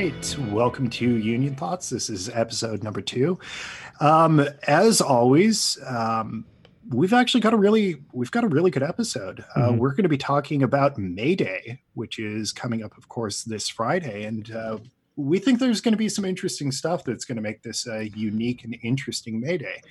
right. Welcome to Union Thoughts. This is episode number two. Um, as always, um, we've actually got a really we've got a really good episode. Uh, Mhm. we're going to be talking about May Day, which is coming up, of course, this Friday, and uh, we think there's going to be some interesting stuff that's going to make this a unique and interesting May Day.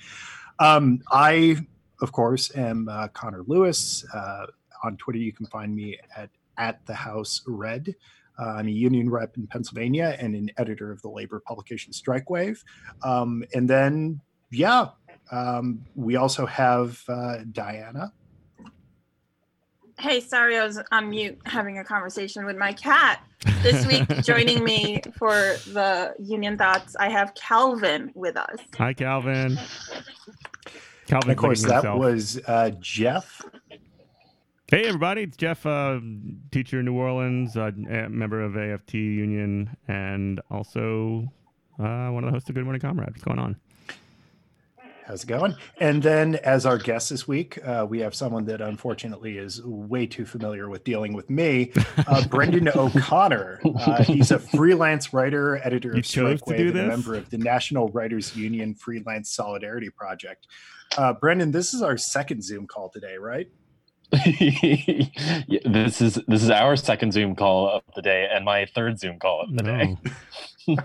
Um, I, of course, am uh, Connor Lewis. Uh, on Twitter, you can find me at at the House Red. Uh, I'm a union rep in Pennsylvania and an editor of the labor publication Strike Wave. Um, and then, yeah, um, we also have uh, Diana. Hey, sorry, I was on mute having a conversation with my cat. This week, joining me for the Union Thoughts, I have Calvin with us. Hi, Calvin. And Calvin, of course, that himself. was uh, Jeff. Hey, everybody! It's Jeff, uh, teacher in New Orleans, uh, a member of AFT Union, and also uh, one of the hosts of Good Morning Comrade. What's going on? How's it going? And then, as our guest this week, uh, we have someone that unfortunately is way too familiar with dealing with me, uh, Brendan O'Connor. Uh, he's a freelance writer, editor You of Strike Wave, and a member of the National Writers Union Freelance Solidarity Project. Uh, Brendan, this is our second Zoom call today, right? This is this is our second Zoom call of the day and my third Zoom call of the day. No.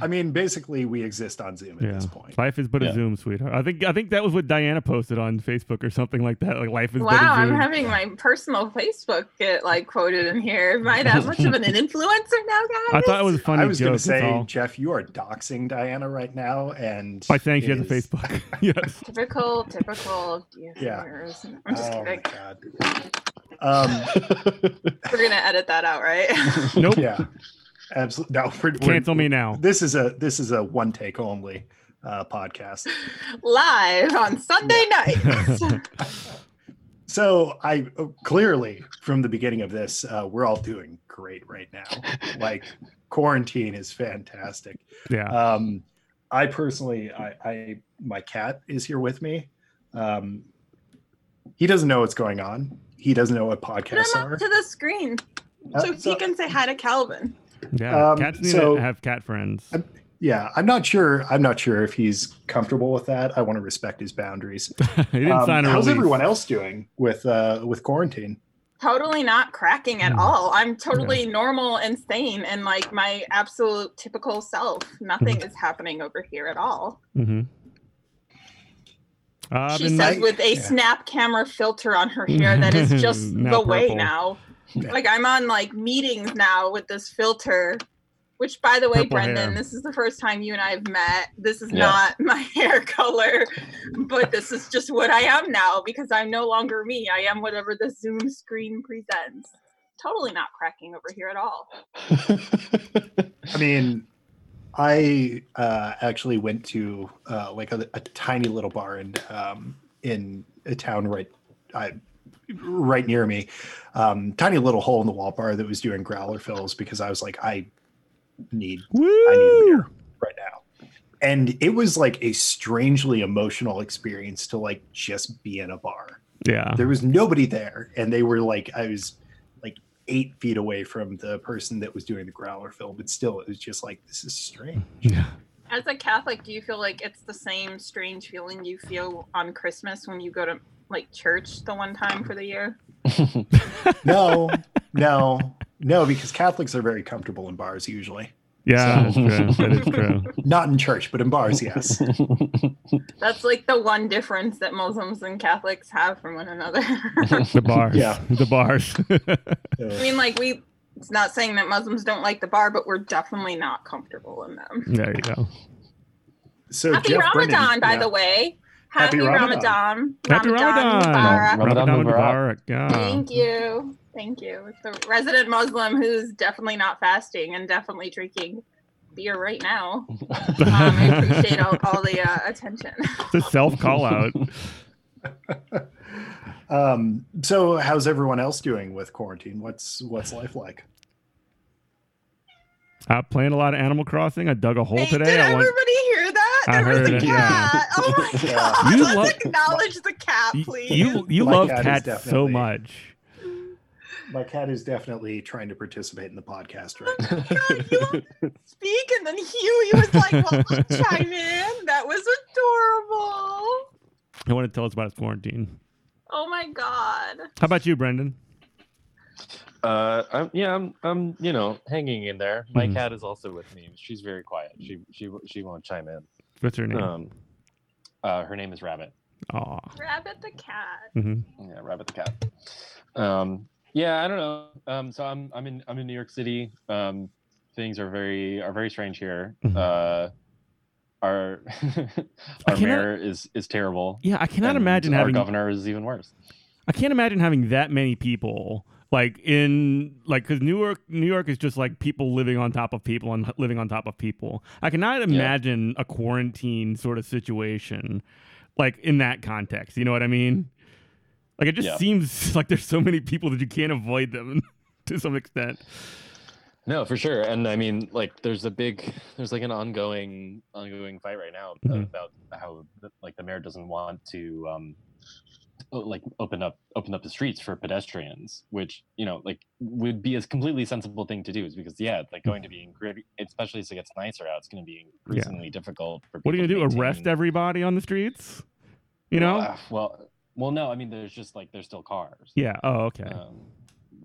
I mean, basically, we exist on Zoom at Yeah. this point. Life is but a Yeah. Zoom, sweetheart. I think I think that was what Diana posted on Facebook or something like that. Like life is but Wow, I'm having my personal Facebook get like quoted in here. Am I that much of an influencer now, guys? I thought it was a funny I was joke. going to say, all. Jeff, you are doxing Diana right now, and by saying you it has a Facebook. yes. typical, typical. Yeah. I'm just oh my kidding. god. Um, We're gonna edit that out, right? Nope. yeah, absolutely. No, we're, we're- Cancel me now. This is a this is a one take only uh, podcast. Live on Sunday nights. So I clearly from the beginning of this, uh, we're all doing great right now. Like quarantine is fantastic. Yeah. Um, I personally, I, I my cat is here with me. Um, he doesn't know what's going on. He doesn't know what Put podcasts him are. to the screen Uh, so so- he can say hi to Calvin. Yeah. um, Cats need so- to have cat friends. yeah, I'm not sure. I'm not sure if he's comfortable with that. I want to respect his boundaries. he didn't Um, sign a how's release. everyone else doing with uh, with quarantine? totally not cracking at Mm. all. I'm totally normal and sane and like my absolute typical self. Nothing Mm-hmm. is happening over here at all. Mm-hmm. Uh, she says I- with a yeah. snap camera filter on her hair that is just Now the way now. Yeah. Like I'm on like meetings now with this filter. Which, by the way, Purple Brendan, hair. this is the first time you and I have met. This is Yeah. not my hair color, but this is just what I am now because I'm no longer me. I am whatever the Zoom screen presents. Totally not cracking over here at all. I mean, I uh, actually went to uh, like a, a tiny little bar in um, in a town right I, right near me. Um, tiny little hole in the wall bar that was doing growler fills because I was like, I need I need a beer right now. And it was like a strangely emotional experience to like just be in a bar. Yeah. There was nobody there, and they were like, I was like eight feet away from the person that was doing the growler fill, but still, it was just like, this is strange. Yeah. As a Catholic, do you feel like it's the same strange feeling you feel on Christmas when you go to like church the one time for the year? No, no, no, because Catholics are very comfortable in bars usually. Yeah, So- that's true. That is true. Not in church, but in bars, yes. That's like the one difference that Muslims and Catholics have from one another. The bars. Yeah. The bars. I mean, like we. It's not saying that Muslims don't like the bar, but we're definitely not comfortable in them. there you go. So Happy Jeff Ramadan, Brennan- by yeah. the way. Happy Happy, Ramadan. Ramadan. Happy Ramadan. Mubarak. Ramadan Ramadan Mubarak. Mubarak. Yeah. Thank you. Thank you. It's a resident Muslim who's definitely not fasting and definitely drinking beer right now. Um, I appreciate all, all the uh, attention. It's a self call out. Um, so how's everyone else doing with quarantine? What's what's life like? I playing a lot of Animal Crossing. I dug a hole Hey, today. did I want. everybody hear that? I heard a it, yeah. cat. Oh my god. You Let's lo- acknowledge the cat, please. You you My love cat cats so much. My cat is definitely trying to participate in the podcast right oh now. God, you want to speak, and then Huey was like, "Well, I'll chime in." That was adorable. I want to tell us about his quarantine. Oh my god. How about you, Brendan? Uh, I'm, yeah, I'm, I'm, you know, hanging in there. My Mhm. cat is also with me. She's very quiet. She, she, she won't chime in. What's her name? Um, uh, her name is Rabbit. Aw. Rabbit the cat. hmm Yeah, Rabbit the cat. Um, yeah, I don't know. Um, so I'm, I'm in, I'm in New York City. Um, things are very, are very strange here. Mhm. Uh, our, our cannot- mayor is, is terrible. Yeah, I cannot and imagine our having. governor is even worse. I can't imagine having that many people like in like because New York, New York is just like people living on top of people and living on top of people. I cannot imagine a quarantine sort of situation like in that context. You know what I mean? Like it just Yeah. seems like there's so many people that you can't avoid them to some extent. No, for sure. And I mean, like, there's a big, there's like an ongoing, ongoing fight right now Mhm. about how, like, the mayor doesn't want to, um, like, open up, open up the streets for pedestrians, which you know, like, would be a completely sensible thing to do. Is because, yeah, it's like going to be, incre- especially as it gets nicer out, it's going to be increasingly difficult for. What are you do? to Arrest everybody on the streets? You know? Well, uh, well, well, no. I mean, there's just like there's still cars. yeah. Oh, okay. Um,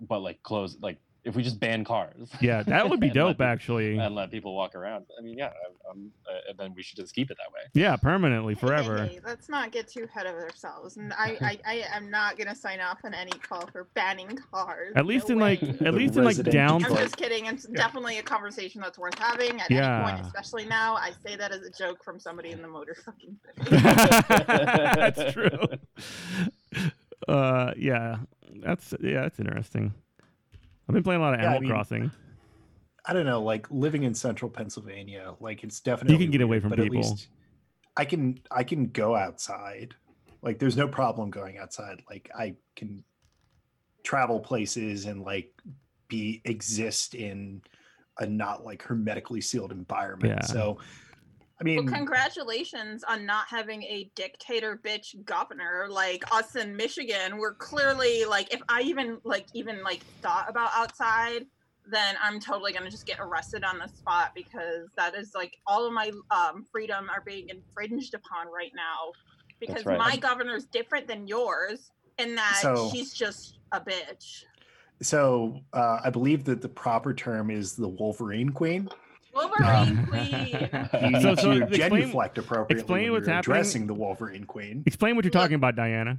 but like close, like if we just ban cars. yeah, that would be and let dope, actually. and let people walk around. I mean, yeah, um, uh, then we should just keep it that way. Yeah, permanently, Hey, forever. hey, let's not get too ahead of ourselves. And I, I, I am not gonna sign off on any call for banning cars. At least No in like, at The least in like down. I'm just kidding. It's Yeah. definitely a conversation that's worth having at Yeah. any point, especially now. I say that as a joke from somebody in the motor fucking that's true. Uh, yeah, that's yeah, that's interesting. I've been playing a lot of Yeah, I Animal mean, Crossing. I don't know, like living in central Pennsylvania, like it's definitely you can get away from people. least I can I can go outside. Like there's no problem going outside. Like I can travel places and like be exist in a not like hermetically sealed environment. Yeah. So I Well, congratulations on not having a dictator bitch governor like us in Michigan. We're clearly like, if I even like even like thought about outside, then I'm totally gonna just get arrested on the spot because that is like all of my um, freedom are being infringed upon right now because right. my governor's different than yours in that So- she's just a bitch. so uh, I believe that the proper term is the Wolverine Queen. Wolverine um, queen. You So- need so to explain- genuflect appropriately explain when what's you're happening. addressing the Wolverine Queen. Explain what you're talking about, Diana.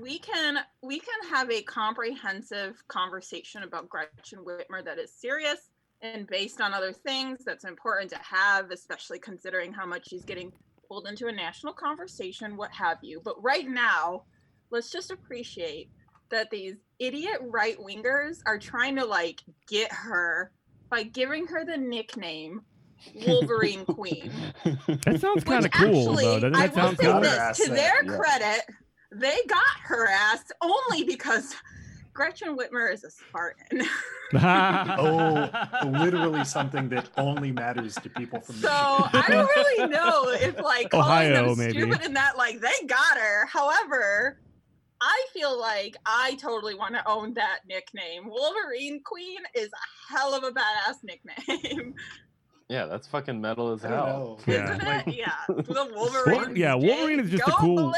we can we can have a comprehensive conversation about Gretchen Whitmer that is serious and based on other things that's important to have, especially considering how much she's getting pulled into a national conversation, what have you. But right now, let's just appreciate that these idiot right wingers are trying to like get her by giving her the nickname Wolverine Queen. That sounds kind of cool, actually, though. Doesn't I that will sound say cool? this Ass to their yeah. credit, they got her ass only because Gretchen Whitmer is a Spartan. Oh, literally something that only matters to people from the so Michigan. I don't really know if like calling Ohio, them maybe. stupid in that like they got her. However, I feel like I totally want to own that nickname. Wolverine Queen is a hell of a badass nickname, yeah, that's fucking metal as hell. Yeah. isn't Like, it? Yeah, the Wolverine. yeah, Wolverine is just a cool- Blue!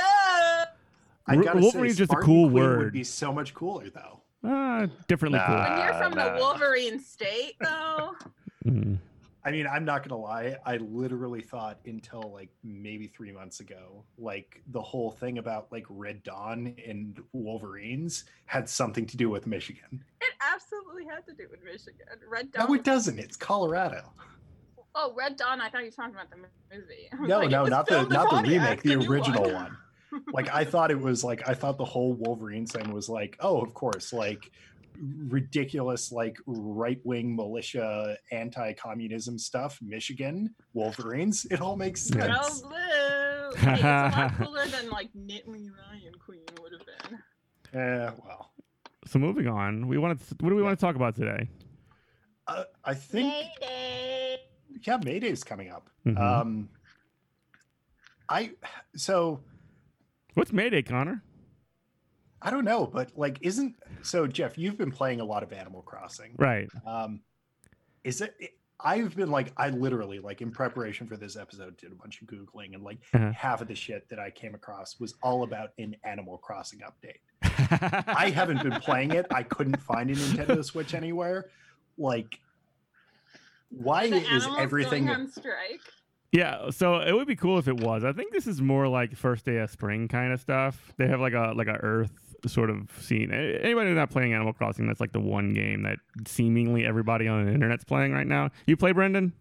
I Wo- gotta Wolverine's say, just a cool Queen word. Would be so much cooler though. Uh, differently Nah. When you're from the. Wolverine state, though. Mm. I mean, I'm not gonna lie. I literally thought until like maybe three months ago, like the whole thing about like Red Dawn and Wolverines had something to do with Michigan. it absolutely had to do with Michigan. Red Dawn. No, it doesn't. It's Colorado. Oh, Red Dawn. I thought you were talking about the movie. No, like, no, not the not the remake, the new original one. Like I thought it was like I thought the whole Wolverine thing was like, oh, of course, like ridiculous like right wing militia anti-communism stuff michigan wolverines it all makes sense Go blue. Hey, it's a lot cooler than like Nittany Lion Queen would have been. Eh, well So moving on, we want to. What do we want to talk about today? uh, i think Mayday. yeah mayday's coming up Mhm. um i so What's Mayday, Connor? I don't know, but like, isn't so? Jeff, you've been playing a lot of Animal Crossing, right? Um, is it? I've been like, I literally like in preparation for this episode did a bunch of googling, and like uh-huh. half of the shit that I came across was all about an Animal Crossing update. I haven't been playing it. I couldn't find a Nintendo Switch anywhere. Like, why is everything on strike? Yeah, so it would be cool if it was. I think this is more like first day of spring kind of stuff. They have like a like a Earth sort of scene. Anybody not playing Animal Crossing, that's like the one game that seemingly everybody on the internet's playing right now. You play Brendan?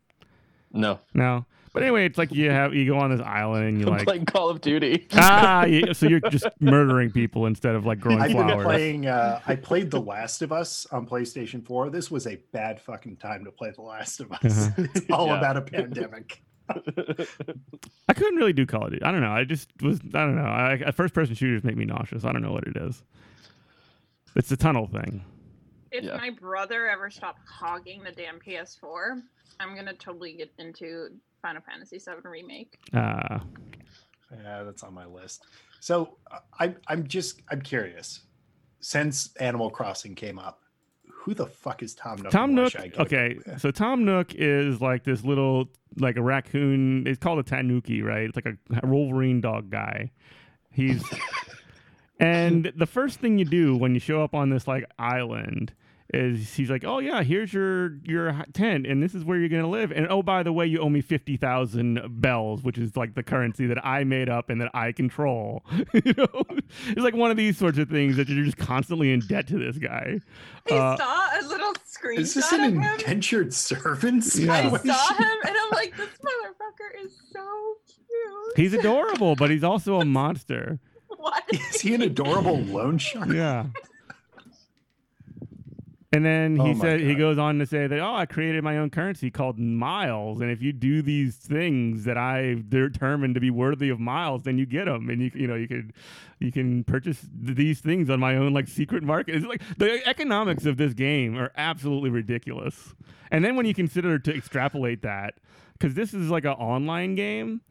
No. No. But anyway, it's like you have you go on this island and you like playing Call of Duty. ah, you, so you're just murdering people instead of like growing I've flowers. Been playing, uh, I played The Last of Us on PlayStation 4. This was a bad fucking time to play The Last of Us. Uh-huh. It's all yeah. about a pandemic. I couldn't really do Call of Duty. I don't know. I just was. I don't know. I, first person shooters make me nauseous. I don't know what it is. It's the tunnel thing. If yeah. my brother ever stopped hogging the damn PS4, I'm gonna totally get into Final Fantasy VII remake. Ah. Uh, yeah, that's on my list. So I, I'm just I'm curious. Since Animal Crossing came up, who the fuck is Tom Nook? Tom Nook. Okay, so Tom Nook is like this little, like a raccoon. It's called a tanuki, right? It's like a Wolverine dog guy. He's, and the first thing you do when you show up on this like island is he's like, "Oh yeah, here's your your tent, and this is where you're gonna live. And oh, by the way, you owe me fifty thousand bells, which is like the currency that I made up and that I control. you know, it's like one of these sorts of things that you're just constantly in debt to this guy. I uh, saw a little screenshot. Is this an indentured servant? Yeah. I saw him, and I'm like, this motherfucker is so cute. He's adorable, but he's also a monster. What is he an adorable loan shark? Yeah. And then he oh said he goes on to say that oh I created my own currency called miles and if you do these things that I determined to be worthy of miles then you get them and you you know you could you can purchase these things on my own like secret market. It's like the economics of this game are absolutely ridiculous. And then when you consider to extrapolate that cuz this is like an online game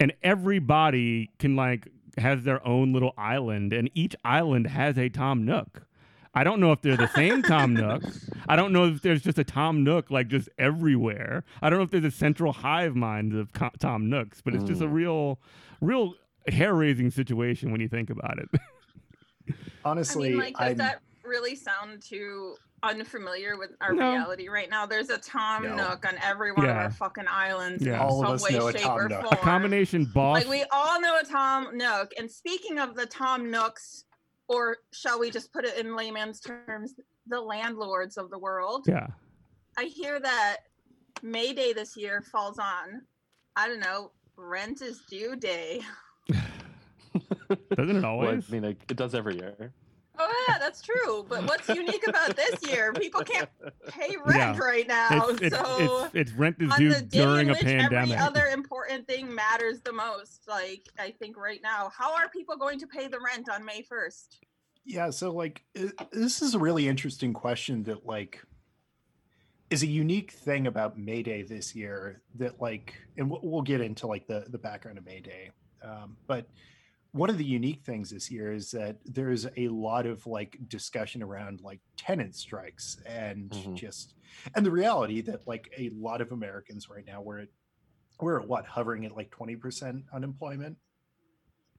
and everybody can like has their own little island and each island has a Tom Nook. I don't know if they're the same Tom Nook. I don't know if there's just a Tom Nook like just everywhere. I don't know if there's a central hive mind of Tom Nooks, but it's mm. just a mm. real, real hair raising situation when you think about it. Honestly, I mean, like, does I'm... that really sound too unfamiliar with our no. reality right now? There's a Tom no. Nook on every one yeah. of our fucking islands. Yeah. All of us know a Tom Nook. A combination boss. Like we all know a Tom Nook. And speaking of the Tom Nooks or shall we just put it in layman's terms, the landlords of the world. Yeah. I hear that May Day this year falls on, I don't know, rent is due day. Doesn't it always? Well, I mean, like, it does every year. Oh yeah, that's true. But what's unique about this year? People can't pay rent yeah. right now. It's, it's, so it's, it's, rent is due during a pandemic. Every other important thing matters the most. Like I think right now, how are people going to pay the rent on May first? Yeah, so like this is a really interesting question that like is a unique thing about May Day this year that like, and we'll get into like the the background of May Day, um, but one of the unique things this year is that there's a lot of like discussion around like tenant strikes and mm-hmm. just and the reality that like a lot of Americans right now we're at we're at what hovering at like 20% unemployment?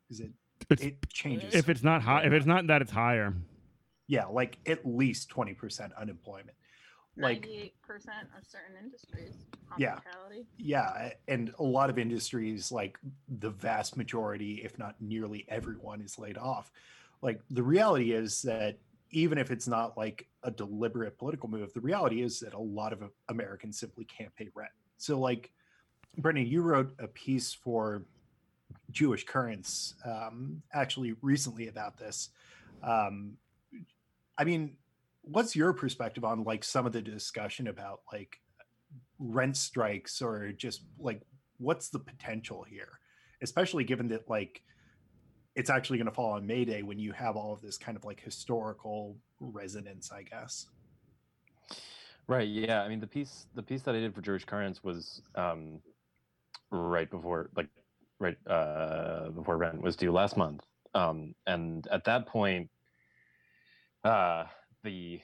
Is it it's, it changes if it's not high if it's not that it's higher. Yeah like at least 20% unemployment like 98% of certain industries yeah. yeah and a lot of industries like the vast majority if not nearly everyone is laid off. Like the reality is that even if it's not like a deliberate political move the reality is that a lot of americans simply can't pay rent. So like brendan you wrote a piece for jewish currents um, actually recently about this. Um, i mean what's your perspective on like some of the discussion about like rent strikes or just like what's the potential here? Especially given that like it's actually going to fall on may day when you have all of this kind of like historical resonance i guess. Right yeah i mean the piece the piece that i did for jewish currents was um right before like right uh before rent was due last month. Um and at that point uh, the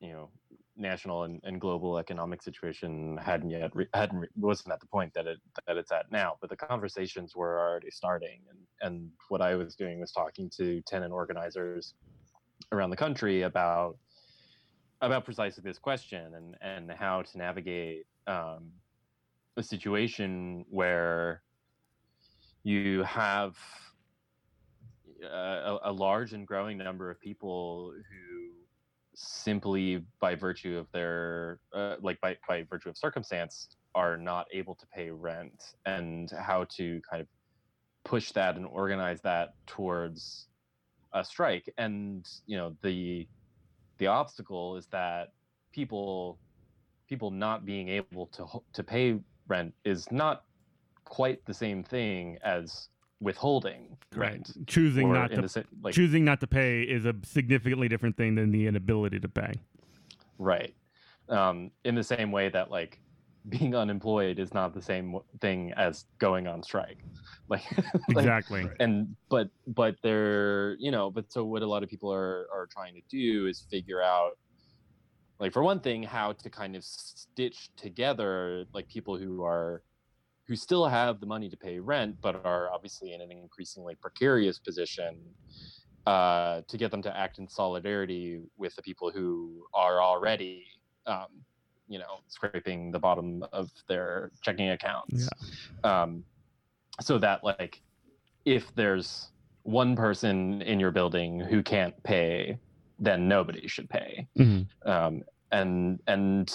you know national and, and global economic situation hadn't yet re- hadn't re- wasn't at the point that it that it's at now but the conversations were already starting. And and what i was doing was talking to tenant organizers around the country about about precisely this question and and how to navigate um, a situation where you have a, a large and growing number of people who simply by virtue of their uh, like by, by virtue of circumstance are not able to pay rent and how to kind of push that and organize that towards a strike. And you know the the obstacle is that people people not being able to to pay rent is not quite the same thing as withholding right? Choosing not to the, like, choosing not to pay is a significantly different thing than the inability to pay. Right. Um, in the same way that like being unemployed is not the same thing as going on strike. Like, like exactly. And but but they're you know but so what a lot of people are are trying to do is figure out like for one thing how to kind of stitch together like people who are who still have the money to pay rent, but are obviously in an increasingly precarious position, uh, to get them to act in solidarity with the people who are already, um, you know, scraping the bottom of their checking accounts. Yeah. Um, so that, like, if there's one person in your building who can't pay, then nobody should pay. Mm-hmm. Um, and and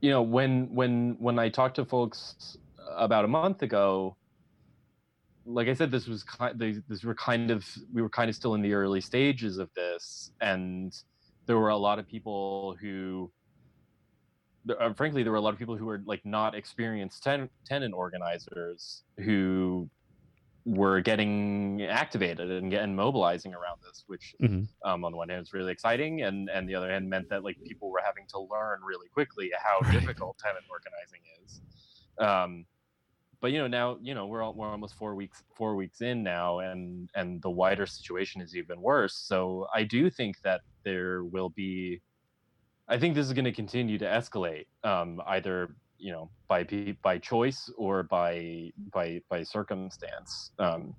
you know when when when I talk to folks about a month ago, like I said, this was kind. This were kind of we were kind of still in the early stages of this, and there were a lot of people who, uh, frankly, there were a lot of people who were like not experienced ten, tenant organizers who were getting activated and getting mobilizing around this, which mm-hmm. um, on the one hand is really exciting, and and the other hand meant that like people were having to learn really quickly how difficult tenant organizing is. Um, but you know now you know we're all, we're almost four weeks four weeks in now and and the wider situation is even worse. So i do think that there will be i think this is going to continue to escalate um, either you know by by choice or by by by circumstance um,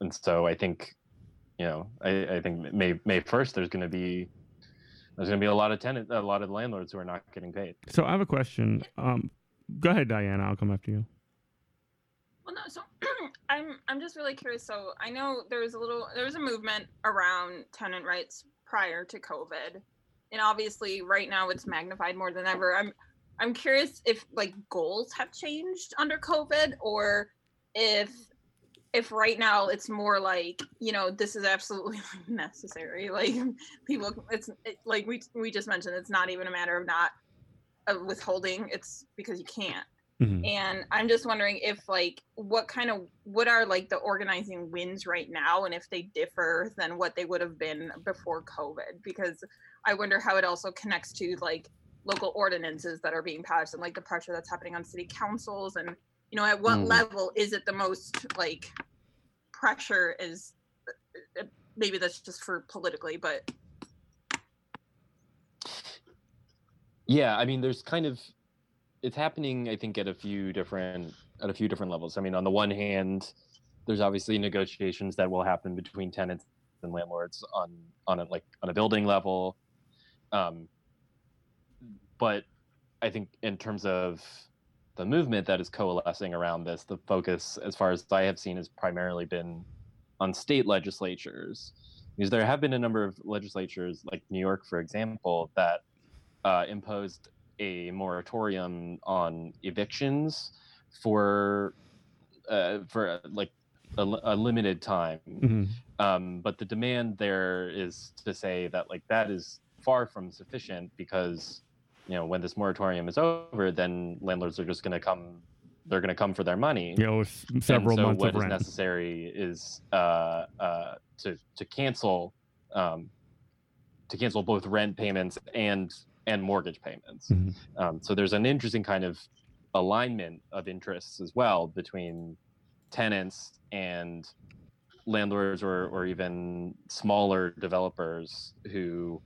and so i think you know i, I think may may first there's going to be there's going to be a lot of tenants a lot of landlords who are not getting paid. So i have a question. Um, go ahead diana i'll come after you well, no. So I'm I'm just really curious. So I know there was a little there was a movement around tenant rights prior to COVID, and obviously right now it's magnified more than ever. I'm I'm curious if like goals have changed under COVID, or if if right now it's more like you know this is absolutely necessary. Like people, it's it, like we we just mentioned, it's not even a matter of not of withholding. It's because you can't. Mm-hmm. And I'm just wondering if like what kind of what are like the organizing wins right now and if they differ than what they would have been before COVID because I wonder how it also connects to like local ordinances that are being passed and like the pressure that's happening on city councils and you know at what mm. level is it the most like pressure is uh, uh, maybe that's just for politically but yeah i mean there's kind of it's happening i think at a few different at a few different levels. I mean on the one hand there's obviously negotiations that will happen between tenants and landlords on on a like on a building level. Um but i think in terms of the movement that is coalescing around this the focus as far as i have seen has primarily been on state legislatures. Because there have been a number of legislatures like new york for example that uh, imposed a moratorium on evictions for uh, for uh, like a, a, limited time. Mm-hmm. Um, but the demand there is to say that like that is far from sufficient because you know when this moratorium is over, then landlords are just going to come. They're going to come for their money. You know, several and so months what of is necessary is uh, uh, to to cancel um, to cancel both rent payments and and mortgage payments. Mm-hmm. Um, so there's an interesting kind of alignment of interests as well between tenants and landlords or or even smaller developers who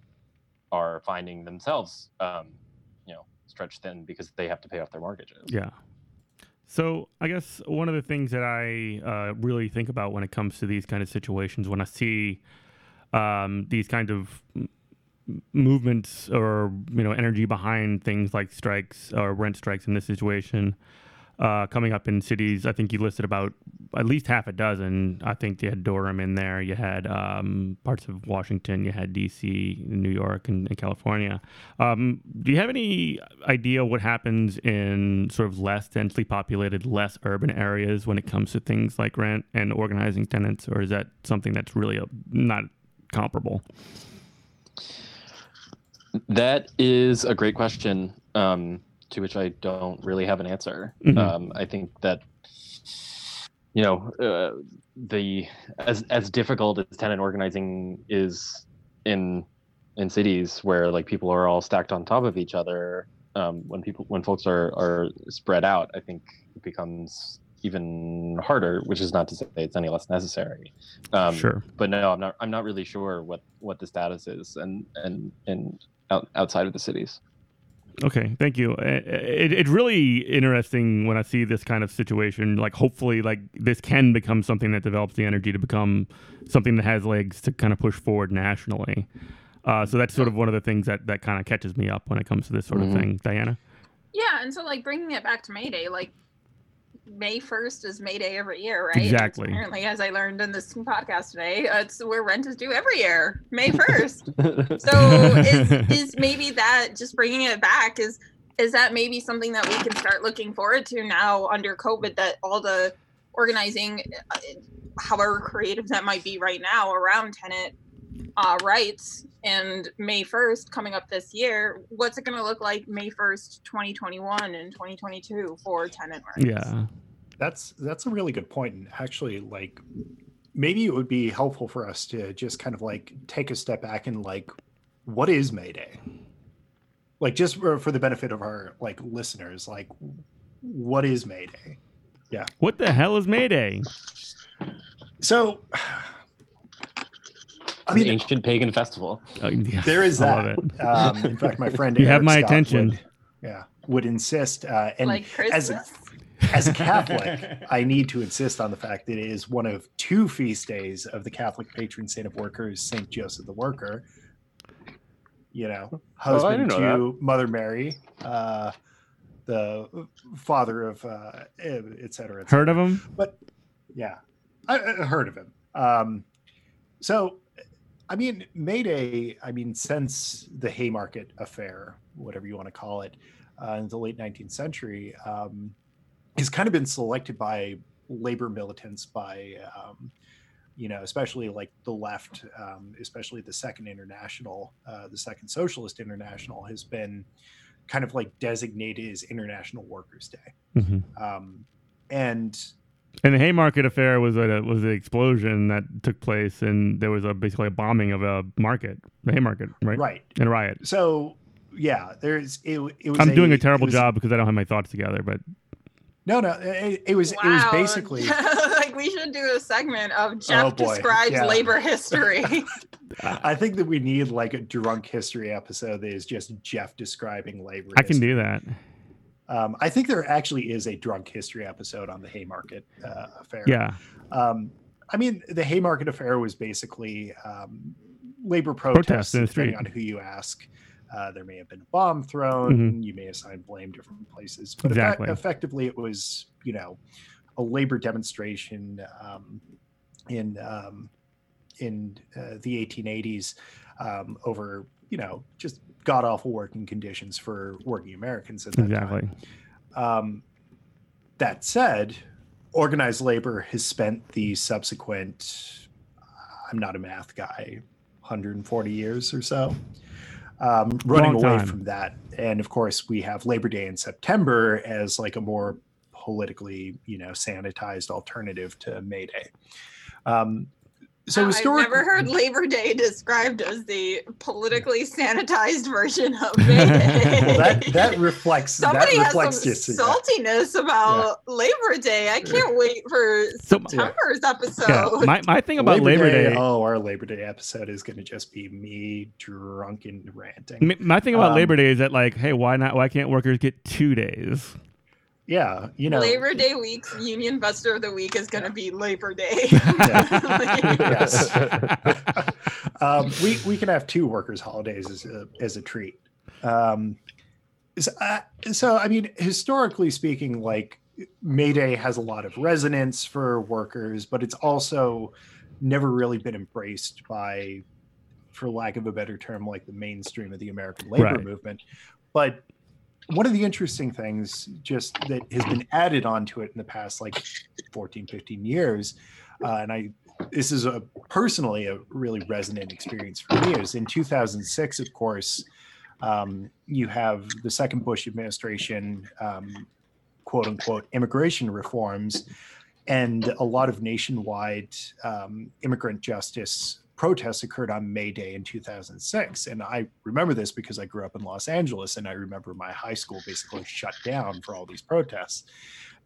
are finding themselves um, you know stretched thin because they have to pay off their mortgages Yeah. So I guess one of the things that I uh, really think about when it comes to these kind of situations, when I see um, these kind of movements or you know energy behind things like strikes or rent strikes in this situation uh, coming up in cities, I think you listed about at least half a dozen. I think you had Durham in there. You had um, parts of Washington. You had D.C., New York, and, and California. Um, do you have any idea what happens in sort of less densely populated, less urban areas when it comes to things like rent and organizing tenants, or is that something that's really a, not comparable? That is a great question, um, to which I don't really have an answer. Mhm. Um, I think that you know uh, the as as difficult as tenant organizing is in in cities where like people are all stacked on top of each other. Um, when people when folks are are spread out, I think it becomes even harder. Which is not to say it's any less necessary. Um, sure. but no, I'm not. I'm not really sure what what the status is, and and and out, outside of the cities. Okay, thank you. It, it's really interesting when I see this kind of situation. Like, hopefully, like this can become something that develops the energy to become something that has legs to kind of push forward nationally. Uh, so that's sort of one of the things that that kind of catches me up when it comes to this sort of Mhm. thing. Diana. Yeah, and so like bringing it back to May Day, like May first is May Day every year, right? And Exactly. Apparently, as I learned in this podcast today, it's where rent is due every year, May first. so is, is maybe that just bringing it back is is that maybe something that we can start looking forward to now under COVID that all the organizing, uh, however creative that might be right now around tenant uh, rights and May 1st coming up this year, what's it going to look like May 1st, 2021 and 2022 for tenant rights? Yeah. That's that's a really good point. And actually, like maybe it would be helpful for us to just kind of like take a step back and like, what is May Day? Like just for, for the benefit of our like listeners, like what is May Day? Yeah. What the hell is Mayday? So I I mean, ancient pagan festival. Uh, yeah, there is that. Um, in fact, my friend You have my Scott attention. Would, yeah, would insist, uh, and like as a, as a Catholic, I need to insist on the fact that it is one of two feast days of the Catholic patron saint of workers, Saint Joseph the Worker. You know, Oh, husband didn't know to Mother Mary, uh, the father of, uh, et cetera, et Heard of him? But yeah, I, I heard of him. Um, so, I mean, Mayday. I mean, since the Haymarket affair, whatever you want to call it, uh, in the late 19th century, um, has kind of been selected by labor militants, by um, you know, especially like the left, um, especially the Second International, uh, the Second Socialist International, has been kind of like designated as International Workers' Day. hmm Um, and And the Haymarket affair was a was an explosion that took place, and there was a basically a bombing of a market, the Haymarket, right? right, And a riot. so yeah, there's it. it was I'm doing a terrible was- job because I don't have my thoughts together, but No, no, it, it was wow. it was basically like we should do a segment of Jeff Oh, describes Yeah. labor history. I think that we need like a drunk history episode that is just Jeff describing labor. I can do that. Um, I think there actually is a drunk history episode on the Haymarket uh, affair. Yeah. Um, I mean, the Haymarket affair was basically um, labor Protests depending on who you ask. Uh, there may have been a bomb thrown. You may assign blame different places, but effect- Mm-hmm. Effectively, it was you know a labor demonstration um, in um, in uh, the 1880s um, over you know just god awful working conditions for working Americans at that Exactly. time. Um, that said, organized labor has spent the subsequent, I'm not a math guy, 140 years or so, um, running Long away time. from that. And of course, we have Labor Day in September as like a more politically, you know, sanitized alternative to May Day. Um, so historically, I've never heard Labor Day described as the politically sanitized version of May Day. well, that that reflects Somebody that has some just yeah. saltiness about Labor Day. I can't wait for So- September's episode. Yeah, my, my thing about Labor, Day, Oh, our Labor Day episode is going to just be me drunken ranting. m- my thing about um, Labor Day is that like, hey, why not? Why can't workers get two days? Yeah, you know, Labor Day week's Union Buster of the Week is going to be Labor Day. Yes. um, we we can have two workers' holidays as a as a treat. Um, so, uh, so I mean, historically speaking, like May Day has a lot of resonance for workers, but it's also never really been embraced by, for lack of a better term, like the mainstream of the American labor Right. movement. But one of the interesting things just that has been added onto it in the past like 14 15 years uh, and i this is a personally a really resonant experience for me is in 2006 of course um, you have the second bush administration um, quote unquote immigration reforms and a lot of nationwide um, immigrant justice protests occurred on May Day in 2006. And I remember this because I grew up in Los Angeles and I remember my high school basically shut down for all these protests.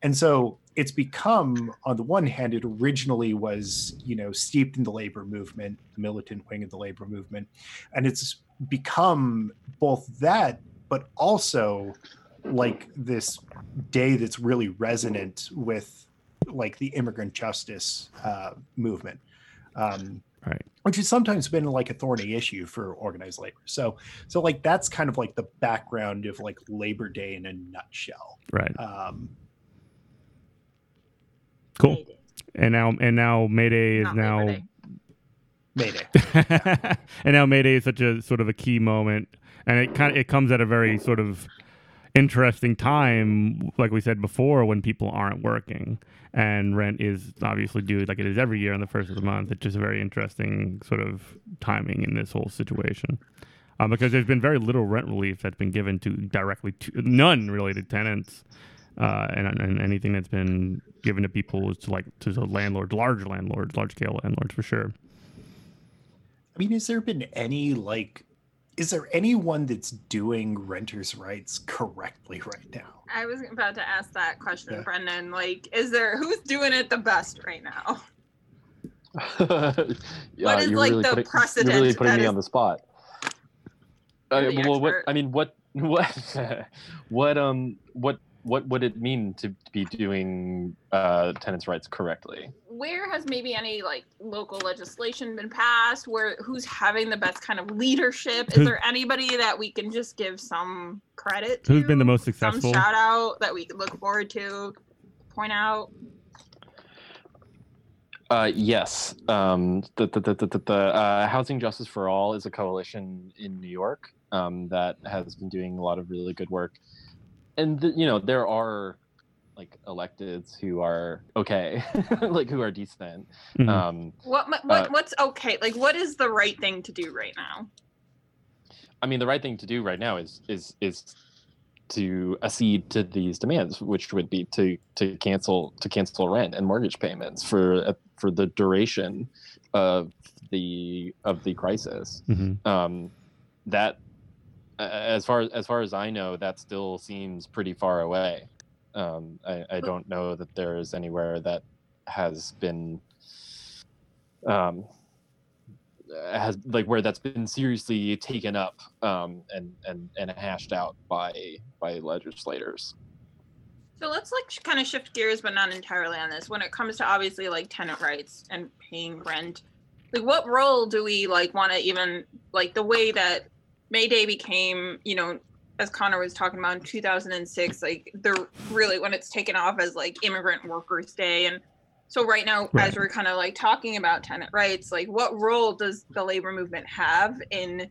And so it's become, on the one hand, it originally was, you know, steeped in the labor movement, the militant wing of the labor movement. And it's become both that, but also like this day that's really resonant with like the immigrant justice uh, movement. Um, Right. which has sometimes been like a thorny issue for organized labor. So, so like that's kind of like the background of like Labor Day in a nutshell. Right. Um, Cool. May And now and now May Day is not now Labor Day. May Day. and now May Day is such a sort of a key moment, and it kind of it comes at a very sort of interesting time, like we said before, when people aren't working and rent is obviously due like it is every year on the first of the month. It's just a very interesting sort of timing in this whole situation. Um, because there's been very little rent relief that's been given to directly to none related tenants, uh, and, and anything that's been given to people is to like to the landlords, large landlords, large scale landlords for sure. I mean, has there been any like, is there anyone that's doing renters' rights correctly right now? I was about to ask that question, Yeah. Brendan. Like, is there who's doing it the best right now? yeah, is, you're like, really the putting, precedent You're really putting me is- on the spot. Uh, You're well, what. I mean, what what what um what what would it mean to be doing uh, tenants' rights correctly? Where has maybe any like local legislation been passed? Where who's having the best kind of leadership? Is Who's- there anybody that we can just give some credit to? Who's been the most Some successful? shout out that we can look forward to, point out. Uh, yes. Um, the the, the, the, the, the uh, Housing Justice for All is a coalition in New York um, that has been doing a lot of really good work. And, the, you know, there are like electeds who are okay, like who are decent. Mhm. Um, What what, what Uh, what's okay? Like, what is the right thing to do right now? I mean, the right thing to do right now is is is to accede to these demands, which would be to to cancel to cancel rent and mortgage payments for uh, for the duration of the of the crisis. Mhm. um, that a- as far as far as I know, that still seems pretty far away. Um, I, I don't know that there is anywhere that has been um, has like where that's been seriously taken up um, and and and hashed out by by legislators. So let's like kind of shift gears, but not entirely on this. When it comes to obviously like tenant rights and paying rent, like what role do we like want to even like the way that May Day became, you know, as Connor was talking about in 2006, like the really when it's taken off as like Immigrant Workers Day, and so right now Right. as we're kind of like talking about tenant rights, like what role does the labor movement have in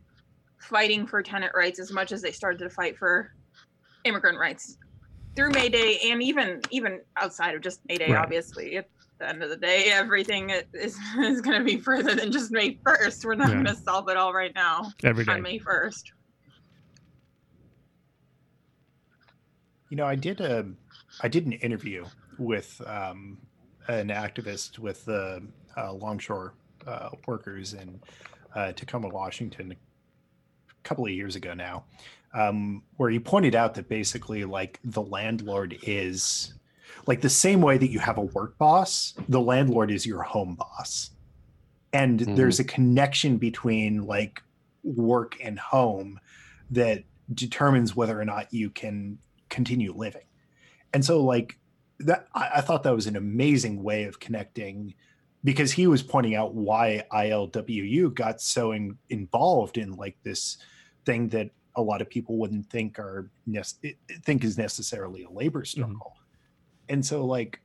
fighting for tenant rights as much as they started to fight for immigrant rights through May Day and even even outside of just May Day, Right. obviously. At the end of the day, everything is is going to be further than just May first. We're not Yeah. going to solve it all right now Every day. on May first. You know, I did a, I did an interview with um, an activist with the uh, Longshore uh, workers in uh, Tacoma, Washington, a couple of years ago now, um, where he pointed out that basically, like, the landlord is like the same way that you have a work boss, the landlord is your home boss. And mm-hmm. there's a connection between like work and home that determines whether or not you can continue living. And so, like, that I, I thought that was an amazing way of connecting because he was pointing out why ILWU got so in, involved in like this thing that a lot of people wouldn't think are think is necessarily a labor mm-hmm. struggle. Mm-hmm. And so like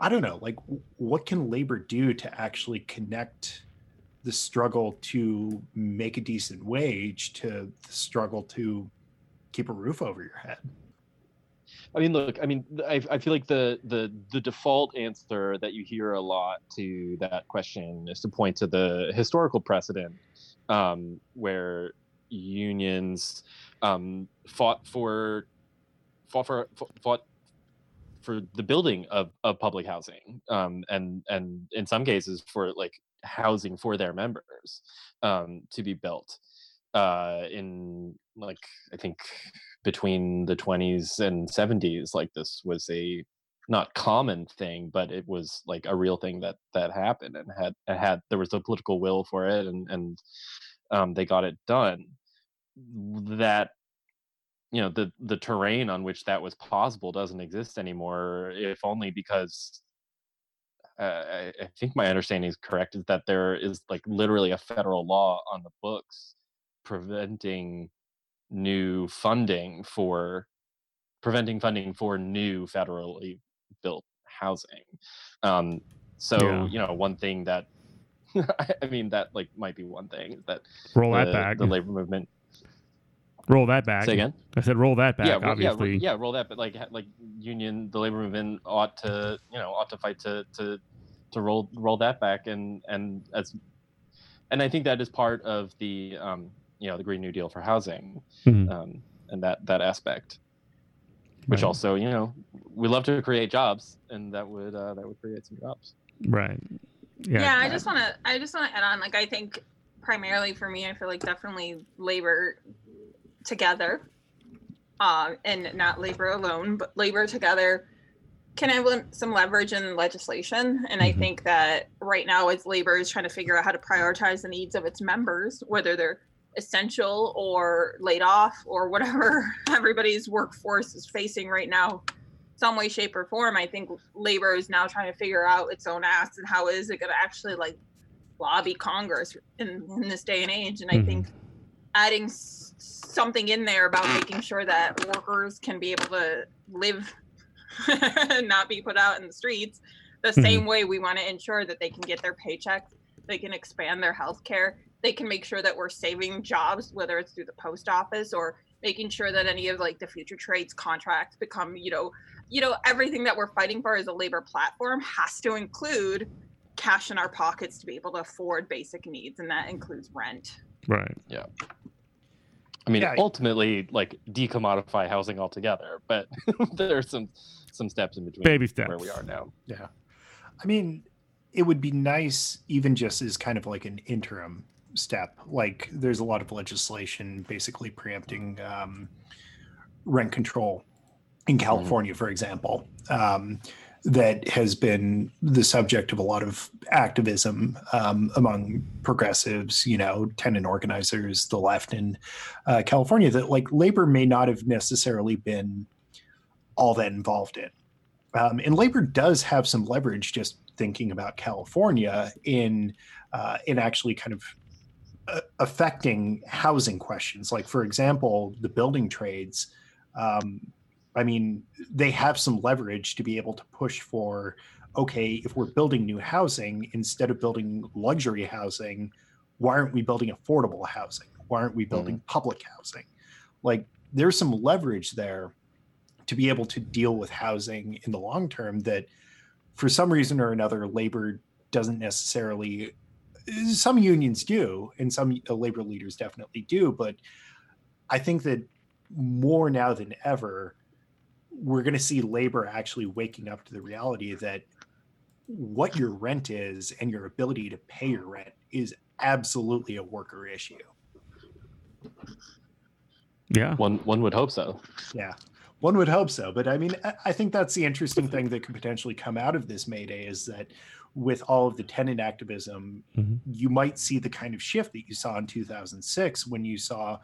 I don't know, like what can labor do to actually connect the struggle to make a decent wage to the struggle to keep a roof over your head? I mean, look, I mean, I, I feel like the, the the default answer that you hear a lot to that question is to point to the historical precedent um, where unions um, fought for fought for fought for the building of, of public housing um, and and in some cases for like housing for their members um, to be built uh, in like I think between the 20s and 70s like this was a not common thing but it was like a real thing that that happened and had had there was a political will for it and and um, they got it done that you know the the terrain on which that was possible doesn't exist anymore if only because uh, I, I, think my understanding is correct is that there is like literally a federal law on the books preventing new funding for preventing funding for new federally built housing um so yeah. you know one thing that i mean that like might be one thing that roll the, that back the labor movement Roll that back. Say again. I said roll that back. Yeah, obviously. Yeah, yeah, roll that. But like, like union, the labor movement ought to, you know, ought to fight to to to roll roll that back, and and as, and I think that is part of the, um, you know, the Green New Deal for housing, mm-hmm. um, and that that aspect, which right. also, you know, we love to create jobs, and that would uh, that would create some jobs. Right. Yeah. Yeah. I just want to. I just want to add on. Like, I think primarily for me, I feel like definitely labor together, uh, and not labor alone, but labor together can have some leverage in legislation. And mm-hmm. I think that right now, as labor is trying to figure out how to prioritize the needs of its members, whether they're essential or laid off or whatever everybody's workforce is facing right now, some way, shape, or form. I think labor is now trying to figure out its own ass and how is it going to actually like lobby Congress in, in this day and age. And I mm-hmm. think adding something in there about making sure that workers can be able to live and not be put out in the streets. The mm-hmm. same way we want to ensure that they can get their paychecks they can expand their health care they can make sure that we're saving jobs whether it's through the post office or making sure that any of like the future trades contracts become you know you know everything that we're fighting for as a labor platform has to include cash in our pockets to be able to afford basic needs and that includes rent. Right. Yeah I mean, yeah, ultimately, like decommodify housing altogether, but there are some some steps in between. Baby steps. Where we are now. Yeah, I mean, it would be nice, even just as kind of like an interim step. Like, there's a lot of legislation basically preempting um, rent control in mm-hmm. California, mm-hmm. for example. Um, that has been the subject of a lot of activism um, among progressives, you know, tenant organizers, the left in uh, California that like labor may not have necessarily been all that involved in. Um, and labor does have some leverage just thinking about California in uh, in actually kind of uh, affecting housing questions. Like for example, the building trades. Um, I mean, they have some leverage to be able to push for okay, if we're building new housing, instead of building luxury housing, why aren't we building affordable housing? Why aren't we building mm-hmm. public housing? Like, there's some leverage there to be able to deal with housing in the long term that, for some reason or another, labor doesn't necessarily. Some unions do, and some labor leaders definitely do, but I think that more now than ever, we're going to see labor actually waking up to the reality that what your rent is and your ability to pay your rent is absolutely a worker issue. Yeah. One one would hope so. Yeah. One would hope so, but I mean, I think that's the interesting thing that could potentially come out of this May Day is that with all of the tenant activism, mm-hmm. you might see the kind of shift that you saw in 2006 when you saw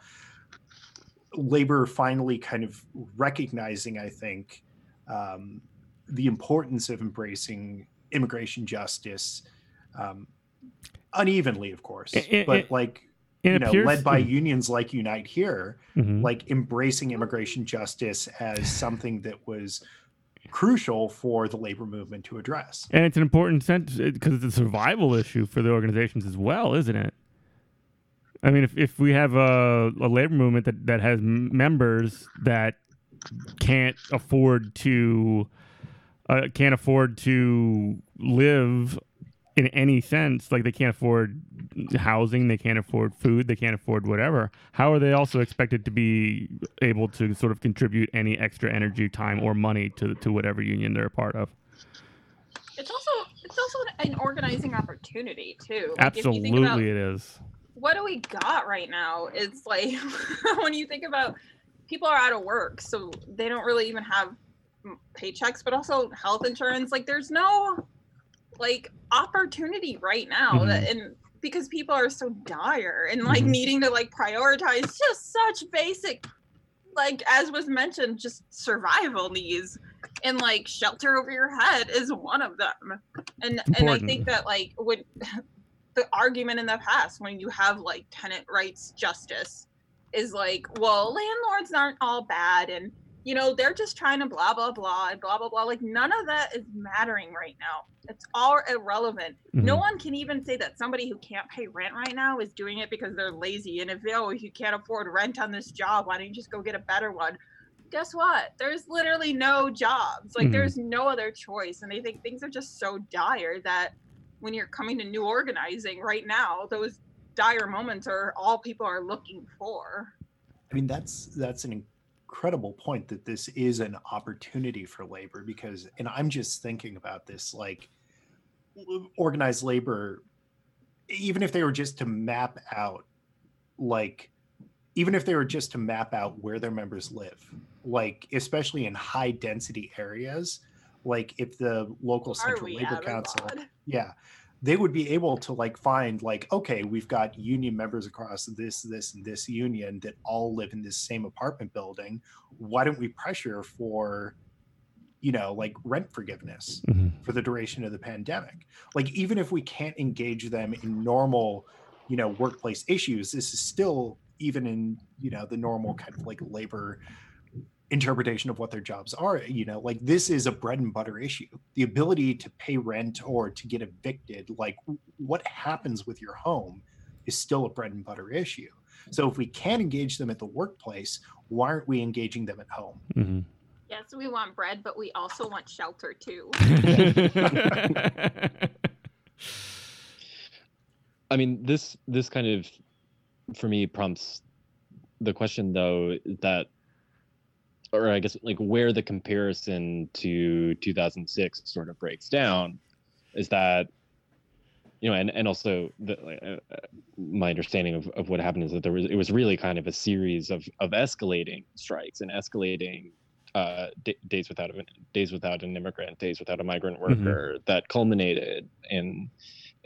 labor finally kind of recognizing, I think, um, the importance of embracing immigration justice um, unevenly, of course, it, but it, like you know, appears, led by unions like Unite Here, mm-hmm. like embracing immigration justice as something that was crucial for the labor movement to address. And it's an important sense because it's a survival issue for the organizations as well, isn't it? I mean, if, if we have a, a labor movement that, that has members that can't afford to uh, can't afford to live in any sense like they can't afford housing they can't afford food they can't afford whatever how are they also expected to be able to sort of contribute any extra energy time or money to to whatever union they're a part of? It's also it's also an organizing opportunity too. Like absolutely about, it is what do we got right now it's like when you think about people are out of work so they don't really even have paychecks but also health insurance like there's no like opportunity right now mm-hmm. that, and because people are so dire and like mm-hmm. needing to like prioritize just such basic like as was mentioned just survival needs and like shelter over your head is one of them and Important. and i think that like when the argument in the past when you have like tenant rights justice is like well landlords aren't all bad and you know, they're just trying to blah, blah, blah, and blah, blah, blah. Like, none of that is mattering right now. It's all irrelevant. Mm-hmm. No one can even say that somebody who can't pay rent right now is doing it because they're lazy. And if, oh, you can't afford rent on this job, why don't you just go get a better one? Guess what? There's literally no jobs. Like, mm-hmm. there's no other choice. And they think things are just so dire that when you're coming to new organizing right now, those dire moments are all people are looking for. I mean, that's that's an incredible point that this is an opportunity for labor because and i'm just thinking about this like organized labor even if they were just to map out like even if they were just to map out where their members live like especially in high density areas like if the local central labor council yeah they would be able to like find like okay we've got union members across this this and this union that all live in this same apartment building. Why don't we pressure for you know like rent forgiveness mm-hmm. for the duration of the pandemic? Like even if we can't engage them in normal you know workplace issues this is still even in you know the normal kind of like labor interpretation of what their jobs are you know like this is a bread and butter issue. The ability to pay rent or to get evicted like what happens with your home is still a bread and butter issue. So if we can engage them at the workplace why aren't we engaging them at home? Mm-hmm. yes we want bread but we also want shelter too. I mean this this kind of for me prompts the question though that or I guess like where the comparison to 2006 sort of breaks down is that you know and and also the, uh, uh, my understanding of, of what happened is that there was it was really kind of a series of of escalating strikes and escalating uh, d- days without a, days without an immigrant, days without a migrant mm-hmm. worker mm-hmm. that culminated in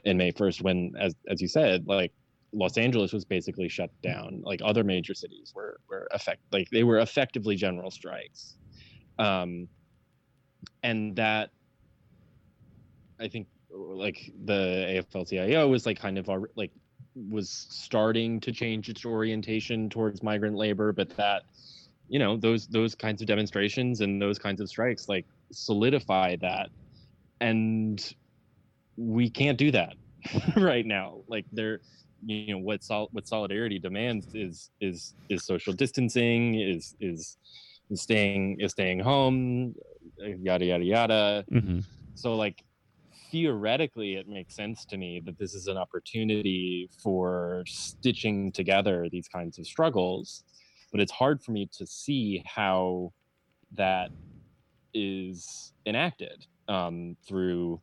in May 1st when as as you said like Los Angeles was basically shut down. Like other major cities were were effect like they were effectively general strikes, um, and that I think like the AFL-CIO was like kind of like was starting to change its orientation towards migrant labor, but that you know those those kinds of demonstrations and those kinds of strikes like solidify that, and we can't do that right now. Like they're you know what sol- what solidarity demands is is is social distancing is is, is staying is staying home yada yada yada mm-hmm. so like theoretically it makes sense to me that this is an opportunity for stitching together these kinds of struggles but it's hard for me to see how that is enacted um, through